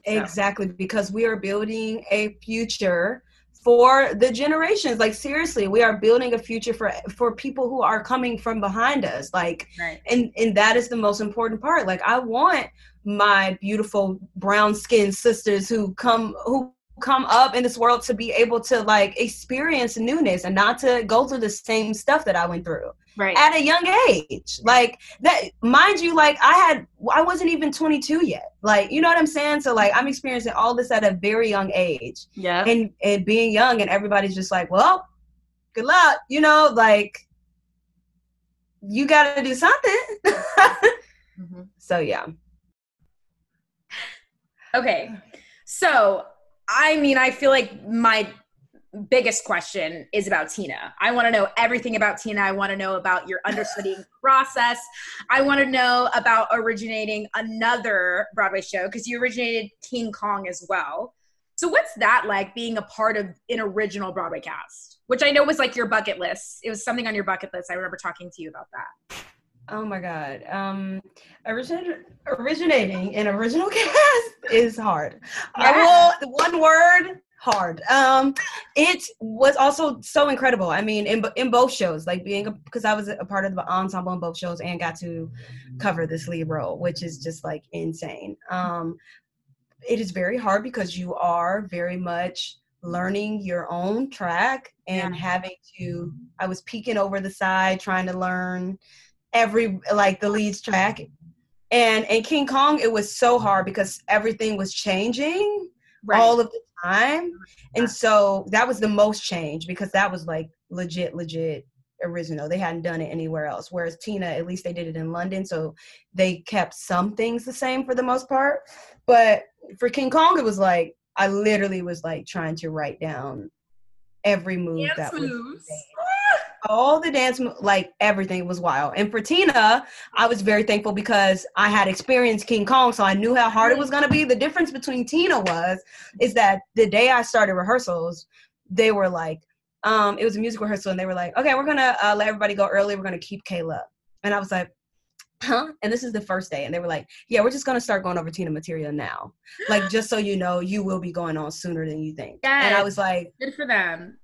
exactly. Because we are building a future for the generations. Like seriously, we are building a future for for people who are coming from behind us. Like Right. and and that is the most important part like i want my beautiful brown skinned sisters who come who come up in this world to be able to like experience newness and not to go through the same stuff that i went through Right. at a young age like that mind you like i had i wasn't even 22 yet like you know what i'm saying so like i'm experiencing all this at a very young age yeah. and and being young and everybody's just like well good luck you know like you gotta do something Mhm. so yeah Okay. So, I mean, I feel like my biggest question is about Tina. I want to know everything about Tina. I want to know about your understudying process. I want to know about originating another Broadway show because you originated King Kong as well. So, what's that like being a part of an original Broadway cast? Which I know was like your bucket list. It was something on your bucket list. I remember talking to you about that. Oh my god. Um origin- originating an original cast is hard. I will one word hard. Um it was also so incredible. I mean in, in both shows like being because i was a part of the ensemble in both shows and got to cover this lead role which is just like insane. Um it is very hard because you are very much learning your own track and having to i was peeking over the side trying to learn every like the lead's track. And in king kong it was so hard because everything was changing all of the time. And so that was the most change because that was like legit legit original. They hadn't done it anywhere else. Whereas tina at least they did it in london so they kept some things the same for the most part. But for king kong it was like i literally was like trying to write down every move Dance that was moves. All the dance like everything was wild. And for tina i was very thankful because i had experienced king kong so i knew how hard it was going to be. The difference between tina was is that the day i started rehearsals they were like um it was a music rehearsal and they were like okay we're gonna uh, let everybody go early. We're gonna keep kayla. And i was like huh? And this is the first day and they were like yeah we're just gonna start going over tina material now. Like just so you know you will be going on sooner than you think. And i was like Good for them.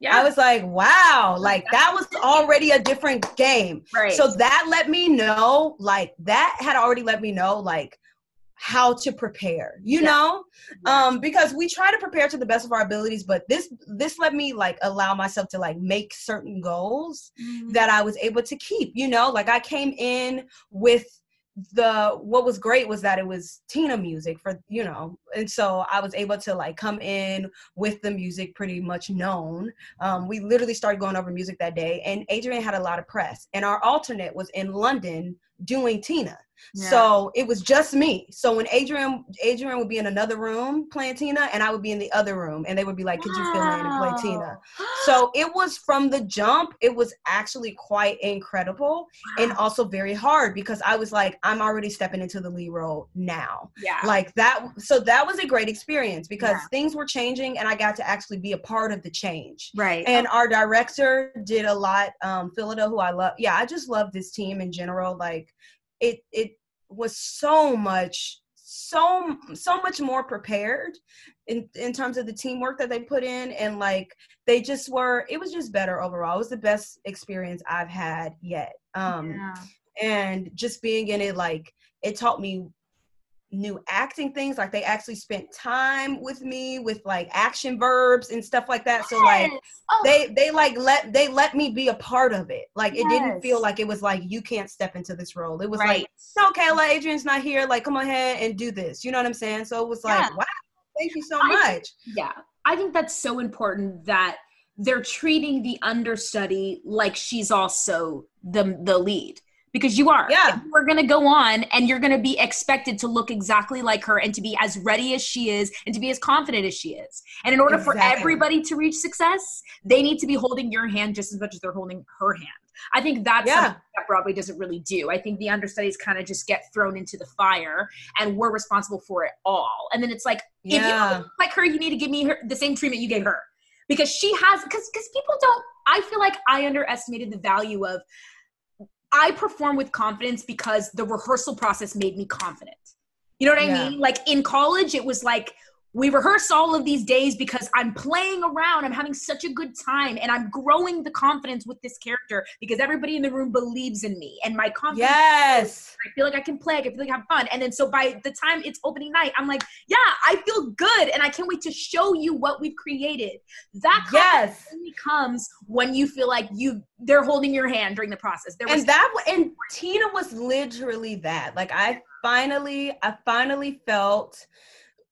Yeah. I was like, wow, like that was already a different game. right. So that let me know, like that had already let me know, like how to prepare, you Yeah. know? Yeah. Um, because we try to prepare to the best of our abilities, but this this let me like allow myself to like make certain goals Mhm. that I was able to keep, you know? Like I came in with the what was great was that it was Tina music for you know and so I was able to like come in with the music pretty much known. Um, we literally started going over music that day and Adrienne had a lot of press and our alternate was in London doing Tina Yeah. so it was just me so when Adrienne Adrienne would be in another room playing Tina and I would be in the other room and they would be like could you fill in and play Tina so it was from the jump it was actually quite incredible and also very hard because I was like, I'm already stepping into the lead role now. yeah. Like that. So that was a great experience because Yeah. things were changing and I got to actually be a part of the change. right. And our director did a lot. Um, Phyllida, who I love. Yeah, I just love this team in general. Like it, it was so much, so, so much more prepared in, in terms of the teamwork that they put in. And like, they just were, it was just better overall. It was the best experience I've had yet. Um, yeah. and just being in it like it taught me new acting things like they actually spent time with me with like action verbs and stuff like that. So like Oh, they they like let they let me be a part of it. Like it didn't feel like it was like you can't step into this role. It was right. like no kayla adrienne's not here. Like come on ahead and do this. You know what i'm saying? So it was like Yeah. wow thank you so I- much. Yeah, I think that's so important that they're treating the understudy like she's also the the lead because you are. Yeah. We're going to go on and you're going to be expected to look exactly like her and to be as ready as she is and to be as confident as she is. And in order for everybody to reach success, they need to be holding your hand just as much as they're holding her hand. I think that's Yeah. that Broadway doesn't really do. I think the understudies kind of just get thrown into the fire and we're responsible for it all. And then it's like, if you Yeah. to look like her, you need to give me her, the same treatment you gave her. Because she has, because because people don't, I feel like I underestimated the value of I perform with confidence because the rehearsal process made me confident. You know what I Yeah. mean? Like in college, it was like we rehearse all of these days because I'm playing around. I'm having such a good time and I'm growing the confidence with this character because everybody in the room believes in me and my confidence. Yes. I feel like I can play, I feel like I have fun. And then so by the time it's opening night, I'm like, yeah, I feel good and I can't wait to show you what we've created. That Yes. only comes when you feel like you they're holding your hand during the process. There was and that and Tina was literally that. Like I finally, I finally felt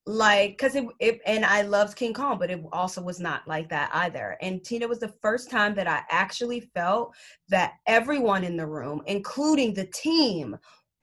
like because it, it and I loved King Kong, but it also was not like that either. And Tina was the first time that I actually felt that everyone in the room, including the team,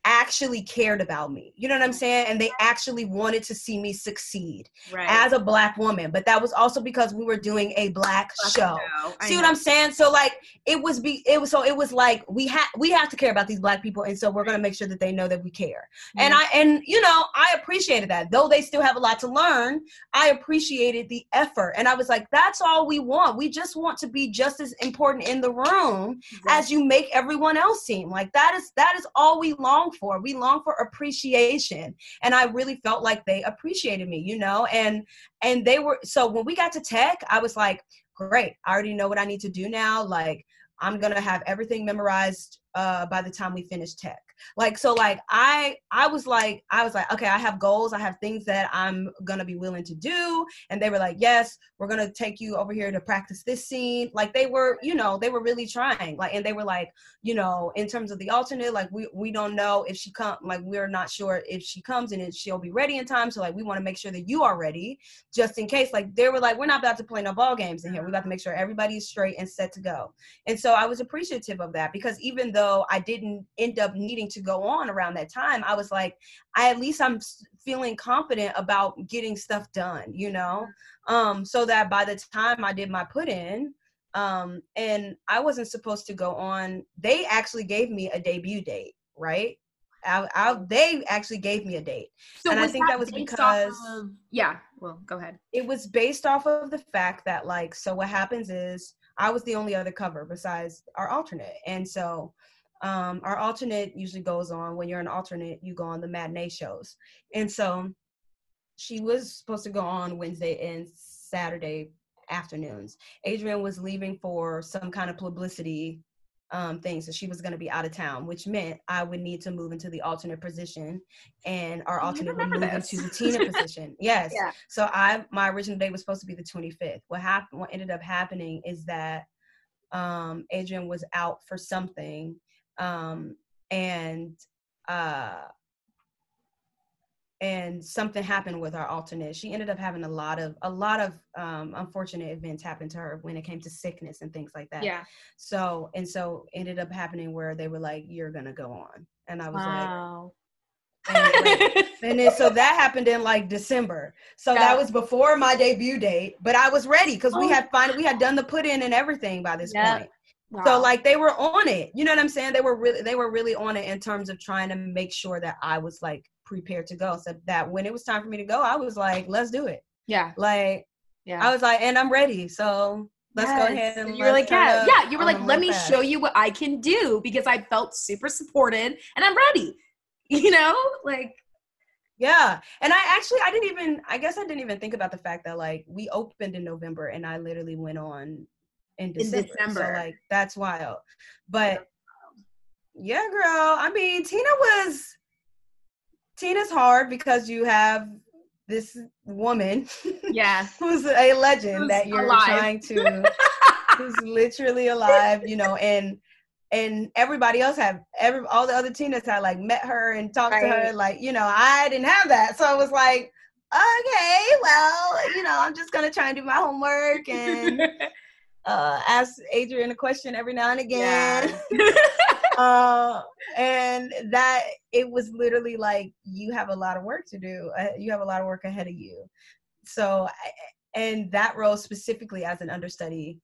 actually cared about me. You know what I'm saying? And they actually wanted to see me succeed right. as a black woman. But that was also because we were doing a black show. See what. I'm saying? So like it was be it was so it was like we had we have to care about these black people and so we're gonna make sure that they know that we care. And I and you know, I appreciated that. Though they still have a lot to learn, I appreciated the effort. And I was like, that's all we want. We just want to be just as important in the room as you make everyone else seem. Like that is that is all we long for. We long for appreciation. And I really felt like they appreciated me, you know? And and they were so when we got to tech, I was like, great. I already know what I need to do now. Like I'm gonna have everything memorized uh by the time we finish tech. Like so like I I was like I was like okay I have goals I have things that I'm gonna be willing to do and they were like yes we're gonna take you over here to practice this scene like they were you know they were really trying like and they were like you know in terms of the alternate like we we don't know if she come like we're not sure if she comes and she'll be ready in time so like we want to make sure that you are ready just in case like they were like we're not about to play no ball games in here we got to make sure everybody is straight and set to go and so I was appreciative of that because even though I didn't end up needing to go on around that time, I was like, I at least I'm feeling confident about getting stuff done, you know? Um, so that by the time I did my put in, um, and I wasn't supposed to go on, they actually gave me a debut date, right? I, I, they actually gave me a date. So and I think that was because- of- yeah. Well, go ahead. it was based off of the fact that like so what happens is i was the only other cover besides our alternate and so um our alternate usually goes on when you're an alternate you go on the matinee shows and so she was supposed to go on wednesday and saturday afternoons adrienne was leaving for some kind of publicity um, thing. So she was going to be out of town, which meant I would need to move into the alternate position, and our alternate would move this. into the Tina position. Yes. Yeah. So I my original date was supposed to be the 25th. What happened? What ended up happening is that um, Adrienne was out for something, um, and uh, and something happened with our alternate. She ended up having a lot of a lot of um, unfortunate events happen to her when it came to sickness and things like that. Yeah. So and so ended up happening where they were like, "You're gonna go on," and I was Wow. like, and, like, and then so that happened in like December. So Yeah. that was before my debut date, but I was ready because we Oh. had finally we had done the put in and everything by this Yeah. point. Wow. So like they were on it. You know what I'm saying? They were really they were really on it in terms of trying to make sure that I was like prepared to go. So that when it was time for me to go, I was like, let's do it. yeah. Like Yeah. I was like, and I'm ready. So let's go ahead and you were like, yeah, yeah. You were like, um, let me fast." show you what I can do because I felt super supported and I'm ready. You know, like Yeah. And I actually I didn't even I guess I didn't even think about the fact that like we opened in November and I literally went on in December. December. So like that's wild. But yeah, girl. I mean, Tina was Tina's hard because you have this woman yeah, who's a legend Who's that you're alive. trying to who's literally alive, you know, and and everybody else have every all the other Tinas had like met her and talked to her, like, you know, I didn't have that. So I was like, okay, well, you know, I'm just gonna try and do my homework and uh ask Adrienne a question every now and again. uh, and that it was literally like you have a lot of work to do. Uh, you have a lot of work ahead of you. So, and that role specifically as an understudy,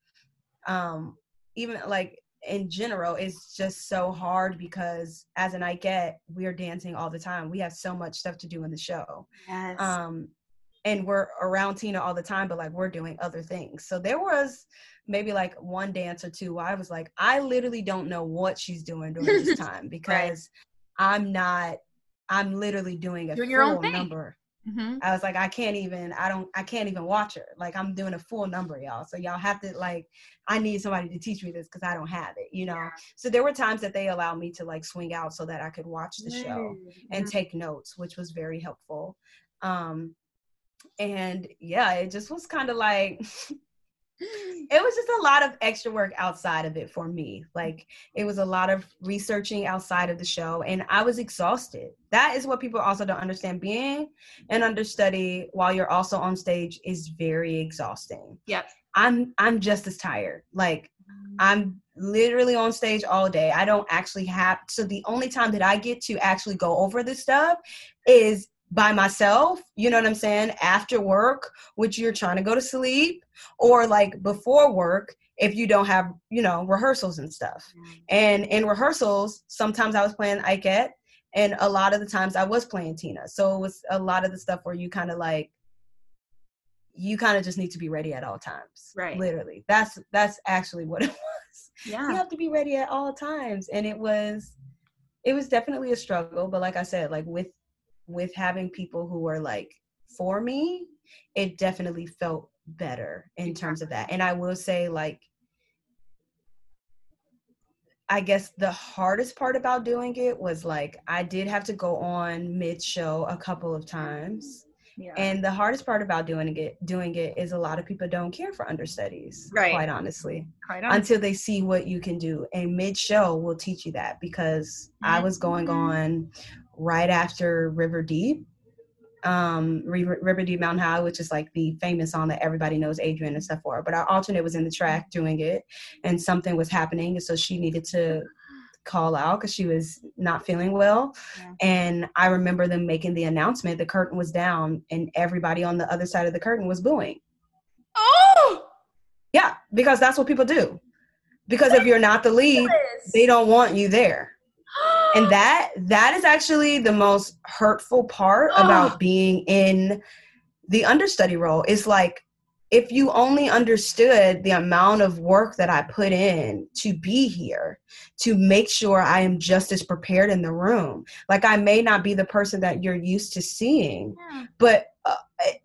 um, even like in general is just so hard because as an I get we're dancing all the time. We have so much stuff to do in the show. Yes. Um, and we're around Tina all the time, but like we're doing other things. So there was maybe like one dance or two I was like, I literally don't know what she's doing during this time because right. I'm not, I'm literally doing a doing full number. Mm-hmm. I was like, I can't even, I don't, I can't even watch her. Like I'm doing a full number, y'all. So y'all have to like, I need somebody to teach me this because I don't have it, you know. Yeah. So there were times that they allowed me to like swing out so that I could watch the show mm-hmm. and take notes, which was very helpful. Um, and yeah, it just was kind of like it was just a lot of extra work outside of it for me. Like it was a lot of researching outside of the show and I was exhausted. That is what people also don't understand. Being an understudy while you're also on stage is very exhausting. Yep. I'm I'm just as tired. Like I'm literally on stage all day. I don't actually have so the only time that I get to actually go over this stuff is by myself, you know what I'm saying, after work, which you're trying to go to sleep, or like before work if you don't have, you know, rehearsals and stuff. Mm. And in rehearsals, sometimes I was playing Ikette, and a lot of the times I was playing Tina. So it was a lot of the stuff where you kind of like you kind of just need to be ready at all times. Right. Literally. That's that's actually what it was. Yeah. You have to be ready at all times. And it was it was definitely a struggle, but like I said, like with with having people who are like for me, it definitely felt better in terms of that. And I will say, like, I guess the hardest part about doing it was like I did have to go on mid show a couple of times. Yeah. And the hardest part about doing it doing it is a lot of people don't care for understudies. Right. Quite honestly. Quite honestly. Until they see what you can do. And mid show will teach you that because mm-hmm. I was going on right after River Deep, um, River Deep Mountain High, which is like the famous song that everybody knows Adrienne and stuff for. But our alternate was in the track doing it, and something was happening, so she needed to call out because she was not feeling well. Yeah. And I remember them making the announcement. The curtain was down, and everybody on the other side of the curtain was booing. Oh, yeah, because that's what people do. Because if you're not the lead, they don't want you there and that that is actually the most hurtful part oh. about being in the understudy role is like if you only understood the amount of work that I put in to be here, to make sure I am just as prepared in the room. Like I may not be the person that you're used to seeing, yeah. but uh,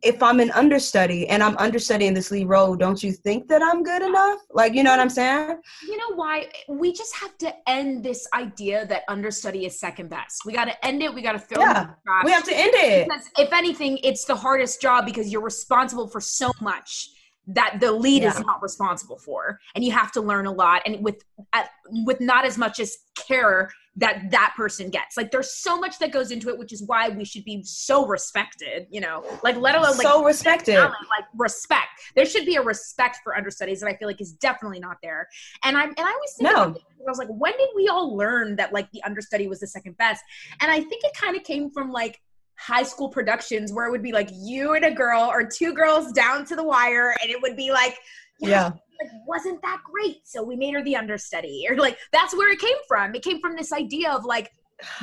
if I'm an understudy and I'm understudying this lead role, don't you think that I'm good enough? Like, you know what I'm saying? You know why? We just have to end this idea that understudy is second best. We got to end it. We got to throw yeah, We have to end it. Because if anything, it's the hardest job because you're responsible for so much that the lead yeah. is not responsible for. And you have to learn a lot and with uh, with not as much as care that that person gets. Like there's so much that goes into it which is why we should be so respected you know? Like let alone like so respected. talent, like respect. There should be a respect for understudies that i feel like is definitely not there. And i'm and i always think no. i was like when did we all learn that like the understudy was the second best? And i think it kind of came from like high school productions where it would be like you and a girl or two girls down to the wire and it would be like yeah, yeah. Like, wasn't that great so we made her the understudy or like that's where it came from it came from this idea of like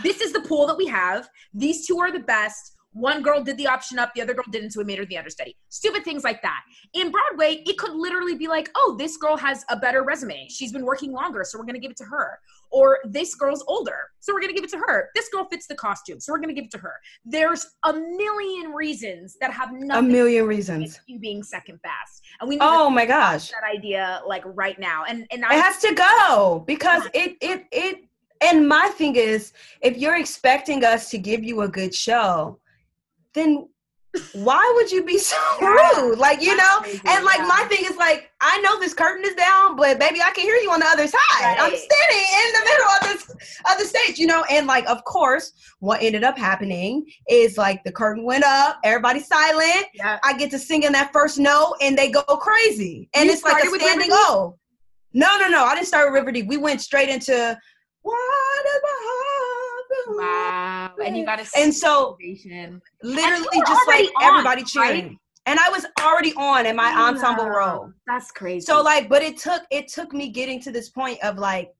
this is the pool that we have these two are the best one girl did the option up, the other girl didn't, so we made her the understudy. Stupid things like that. In Broadway, it could literally be like, oh, this girl has a better resume. She's been working longer, so we're gonna give it to her. Or this girl's older, so we're gonna give it to her. This girl fits the costume, so we're gonna give it to her. There's a million reasons that have nothing. A million reasons. You being second best, and we. oh my gosh. That idea, like right now, and and I, it has to go because it it it. And my thing is, if you're expecting us to give you a good show, then why would you be so rude? Like, you know? And like my thing is like, I know this curtain is down, but baby, I can hear you on the other side. Right. I'm standing in the middle of this of the stage, you know, and like of course, what ended up happening is like the curtain went up, everybody's silent. Yeah. I get to sing in that first note and they go crazy. And you it's like a standing O. No, no, no. I didn't start with River Deep. We went straight into why does my heart feel Wow. And you got to And so- literally just like on, everybody right? cheering. And I was already on in my ensemble role. That's crazy. So like, but it took it took me getting to this point of like,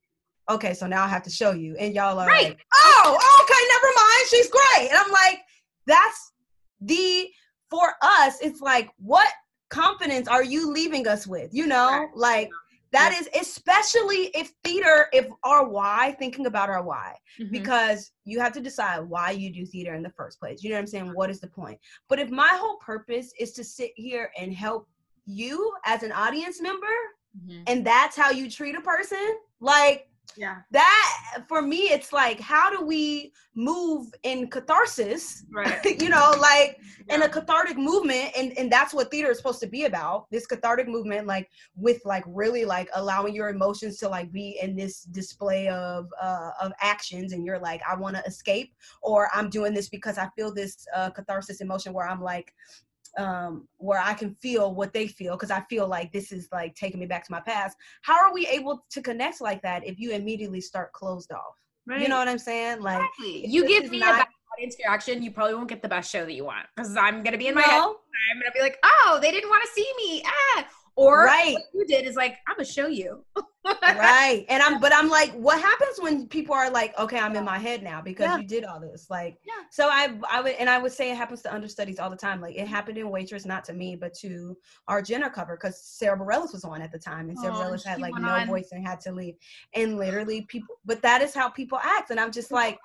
okay, so now I have to show you, and y'all are Right. like, oh, okay, never mind, she's great, and I'm like, that's the for us. It's like, what confidence are you leaving us with? You know, Right. like that is especially if theater, if our why, thinking about our why Mhm. because you have to decide why you do theater in the first place. You know what I'm saying? What is the point? But if my whole purpose is to sit here and help you as an audience member, Mhm. and that's how you treat a person, like yeah. that for me, it's like, how do we move in catharsis? Right. you know, like in a cathartic movement, and and that's what theater is supposed to be about. This cathartic movement, like with like really like allowing your emotions to like be in this display of uh of actions, and you're like, I want to escape, or I'm doing this because I feel this uh catharsis emotion where I'm like um where I can feel what they feel because I feel like this is like taking me back to my past. How are we able to connect like that if you immediately start closed off? Right. You know what I'm saying? Like Exactly. You give me not- a bad audience reaction, you probably won't get the best show that you want because I'm gonna be in my head. I'm gonna be like, oh, they didn't want to see me. Ah. Or right. what you did is like, I'm gonna show you. right and i'm but i'm like what happens when people are like okay i'm in my head now because Yeah. you did all this like Yeah. so i i would and i would say it happens to understudies all the time like it happened in waitress not to me but to our jenna cover because sara bareilles was on at the time and sara Oh, bareilles had like no on. voice and had to leave and literally people but that is how people act and i'm just like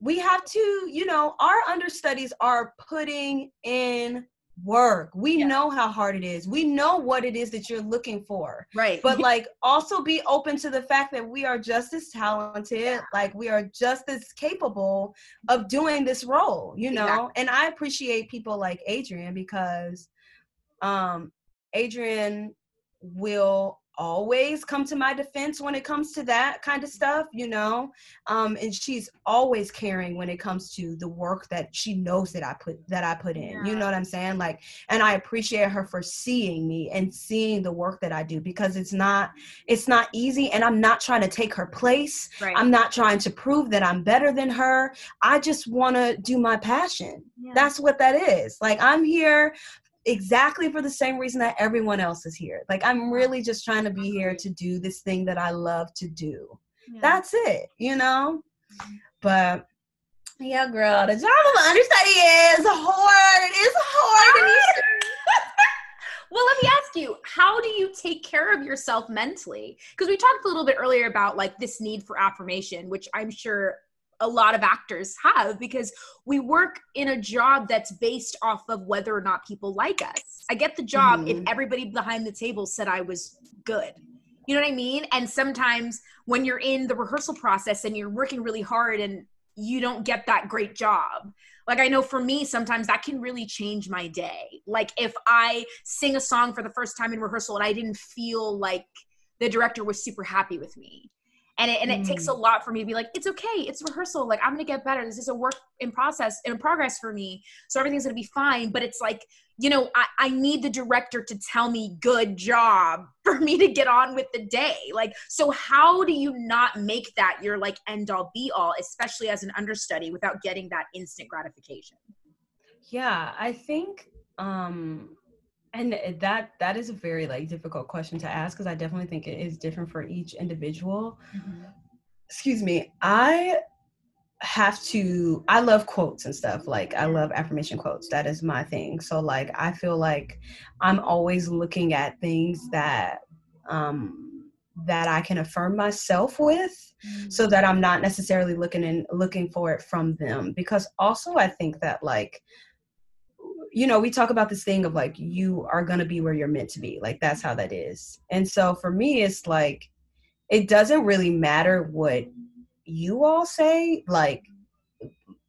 we have to you know our understudies are putting in work we Yeah. know how hard it is we know what it is that you're looking for right. but like also be open to the fact that we are just as talented like we are just as capable of doing this role you know Exactly. and i appreciate people like adrienne because um adrienne will always come to my defense when it comes to that kind of stuff you know? Um and she's always caring when it comes to the work that she knows that i put that i put in you know what i'm saying? Like and i appreciate her for seeing me and seeing the work that i do because it's not it's not easy and i'm not trying to take her place. Right. i'm not trying to prove that i'm better than her. I just want to do my passion. Yeah. that's what that is. Like i'm here exactly for the same reason that everyone else is here. Like i'm really just trying to be uh-huh. here to do this thing that i love to do. Yeah. that's it you know? Mm-hmm. But yeah girl the job of an understudy is hard. It's hard and you- Well, let me ask you, how do you take care of yourself mentally? Because we talked a little bit earlier about like this need for affirmation, which I'm sure a lot of actors have because we work in a job that's based off of whether or not people like us. I get the job if Mhm. everybody behind the table said I was good. You know what I mean? And sometimes when you're in the rehearsal process and you're working really hard and you don't get that great job, like i know for me sometimes that can really change my day like if i sing a song for the first time in rehearsal and i didn't feel like the director was super happy with me and it, and it takes a lot for me to be like it's okay. It's rehearsal. Like i'm gonna get better. This is a work in process in progress for me. So everything's gonna be fine. But it's like you know I, I need the director to tell me good job for me to get on with the day. Like so how do you not make that your like end all be all especially as an understudy without getting that instant gratification? Yeah i think um and eh, that that is a very like difficult question to ask because i definitely think it is different for each individual. Mm-hmm. Excuse me i have to i love quotes and stuff like i love affirmation quotes. That is my thing. So like i feel like i'm always looking at things that um that i can affirm myself with so mm-hmm. that i'm not necessarily looking and looking for it from them. Because also i think that like you know we talk about this thing of like you are going to be where you're meant to be like that's how that is. And so for me it's like it doesn't really matter what you all say like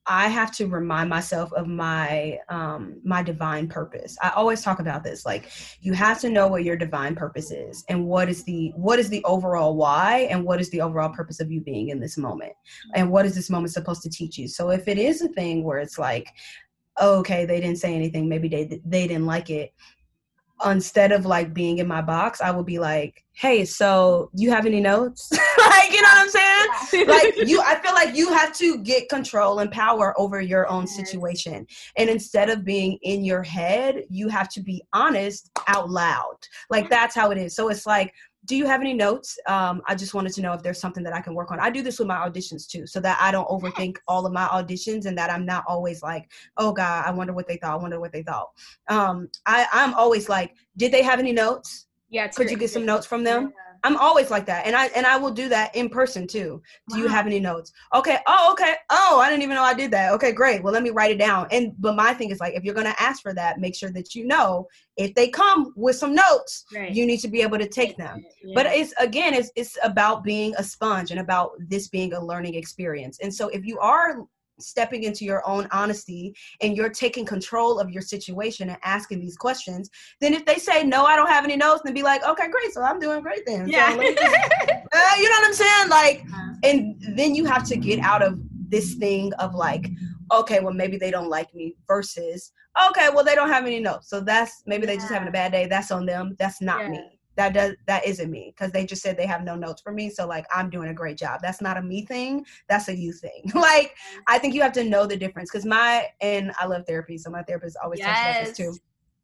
i have to remind myself of my um my divine purpose. I always talk about this like you have to know what your divine purpose is and what is the what is the overall why and what is the overall purpose of you being in this moment and what is this moment supposed to teach you. So if it is a thing where it's like oh, okay they didn't say anything maybe they they didn't like it instead of like being in my box i would be like hey so you have any notes like you know what i'm saying like you I feel like you have to get control and power over your own situation. And instead of being in your head, you have to be honest out loud. Like that's how it is. So it's like do you have any notes? Um, I just wanted to know if there's something that I can work on. I do this with my auditions too, so that I don't overthink all of my auditions and that I'm not always like, oh God, I wonder what they thought. I wonder what they thought. Um, I, I'm always like, did they have any notes? Yeah. Could you get some notes from them? I'm always like that, and I and I will do that in person too. Do wow. you have any notes? Okay. Oh, okay. Oh, I didn't even know I did that. Okay, great. Well, let me write it down. And but my thing is like, if you're gonna ask for that, make sure that you know if they come with some notes, right. you need to be able to take them. Yeah. But it's again, it's it's about being a sponge and about this being a learning experience. And so if you are stepping into your own honesty and you're taking control of your situation and asking these questions, then if they say no, I don't have any notes, then be like, okay, great, so I'm doing great then. Yeah. So just, uh, you know what I'm saying? Like, uh-huh. and then you have to get out of this thing of like, okay, well maybe they don't like me versus okay, well they don't have any notes, so that's maybe yeah. they just having a bad day. That's on them. That's not yeah. me that does that isn't me because they just said they have no notes for me so like i'm doing a great job. That's not a me thing that's a you thing. Like i think you have to know the difference because my and i love therapy so my therapist always yes. talks about this too.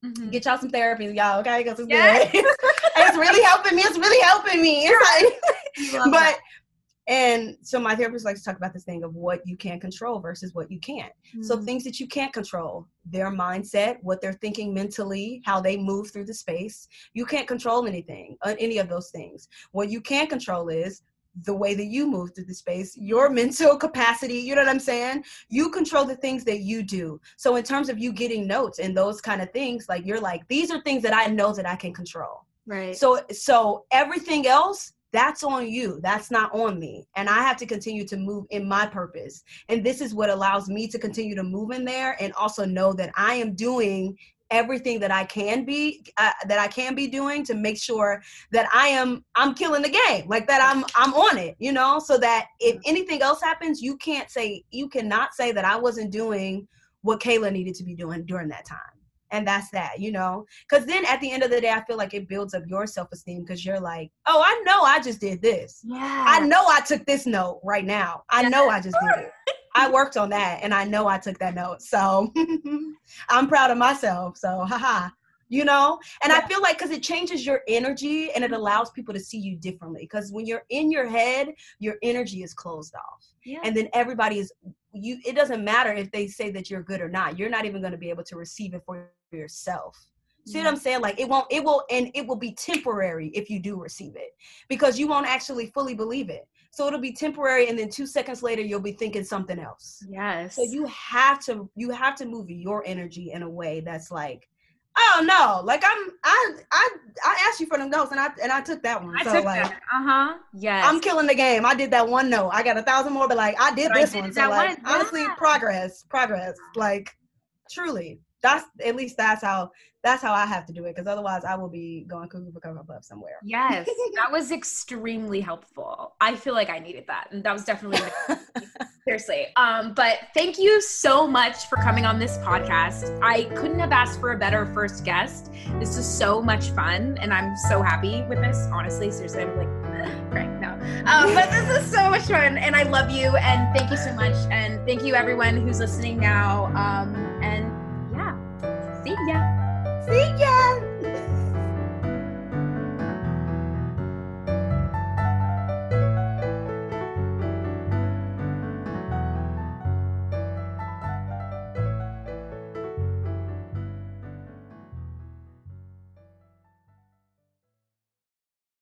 Mm-hmm. get y'all some therapy y'all okay because it's, yes. it's really helping me it's really helping me. It's like, but and so my therapist likes to talk about this thing of what you can control versus what you can't. Mm-hmm. So things that you can't control, their mindset, what they're thinking mentally, how they move through the space. You can't control anything, uh, any of those things. What you can control is the way that you move through the space, your mental capacity, you know what I'm saying? You control the things that you do. So in terms of you getting notes and those kind of things, like you're like, these are things that I know that I can control. Right. So so everything else that's on you. That's not on me. And i have to continue to move in my purpose. And this is what allows me to continue to move in there and also know that i am doing everything that i can be uh, that i can be doing to make sure that i am i'm killing the game like that i'm i'm on it you know? So that if anything else happens you can't say you cannot say that i wasn't doing what kayla needed to be doing during that time and that's that you know? Because then at the end of the day i feel like it builds up your self-esteem because you're like oh i know i just did this. Yeah. i know i took this note right now. I yeah. know i just did it. I worked on that and i know i took that note. So i'm proud of myself so haha you know? And yeah. i feel like because it changes your energy and it mm-hmm. allows people to see you differently because when you're in your head your energy is closed off yeah. and then everybody is you it doesn't matter if they say that you're good or not. You're not even going to be able to receive it for yourself. See what i'm saying? Like it won't it will and it will be temporary if you do receive it because you won't actually fully believe it. So it'll be temporary and then two seconds later you'll be thinking something else. Yes. so you have to you have to move your energy in a way that's like oh no like i'm i i i asked you for them notes and i and i took that one. I so took like that. uh-huh. Yes. I'm killing the game. I did that one note. I got a thousand more but like i did but this I did one. so like one. honestly yeah. progress progress. Like truly that's at least that's how that's how I have to do it because otherwise I will be going cuckoo for cocoa puff somewhere. Yes, that was extremely helpful. I feel like I needed that, and that was definitely seriously. Um, but thank you so much for coming on this podcast. I couldn't have asked for a better first guest. This is so much fun, and I'm so happy with this. Honestly, seriously, I'm like, right now. Um, but this is so much fun, and I love you, and thank you so much, and thank you everyone who's listening now. Um, xí dân xí dân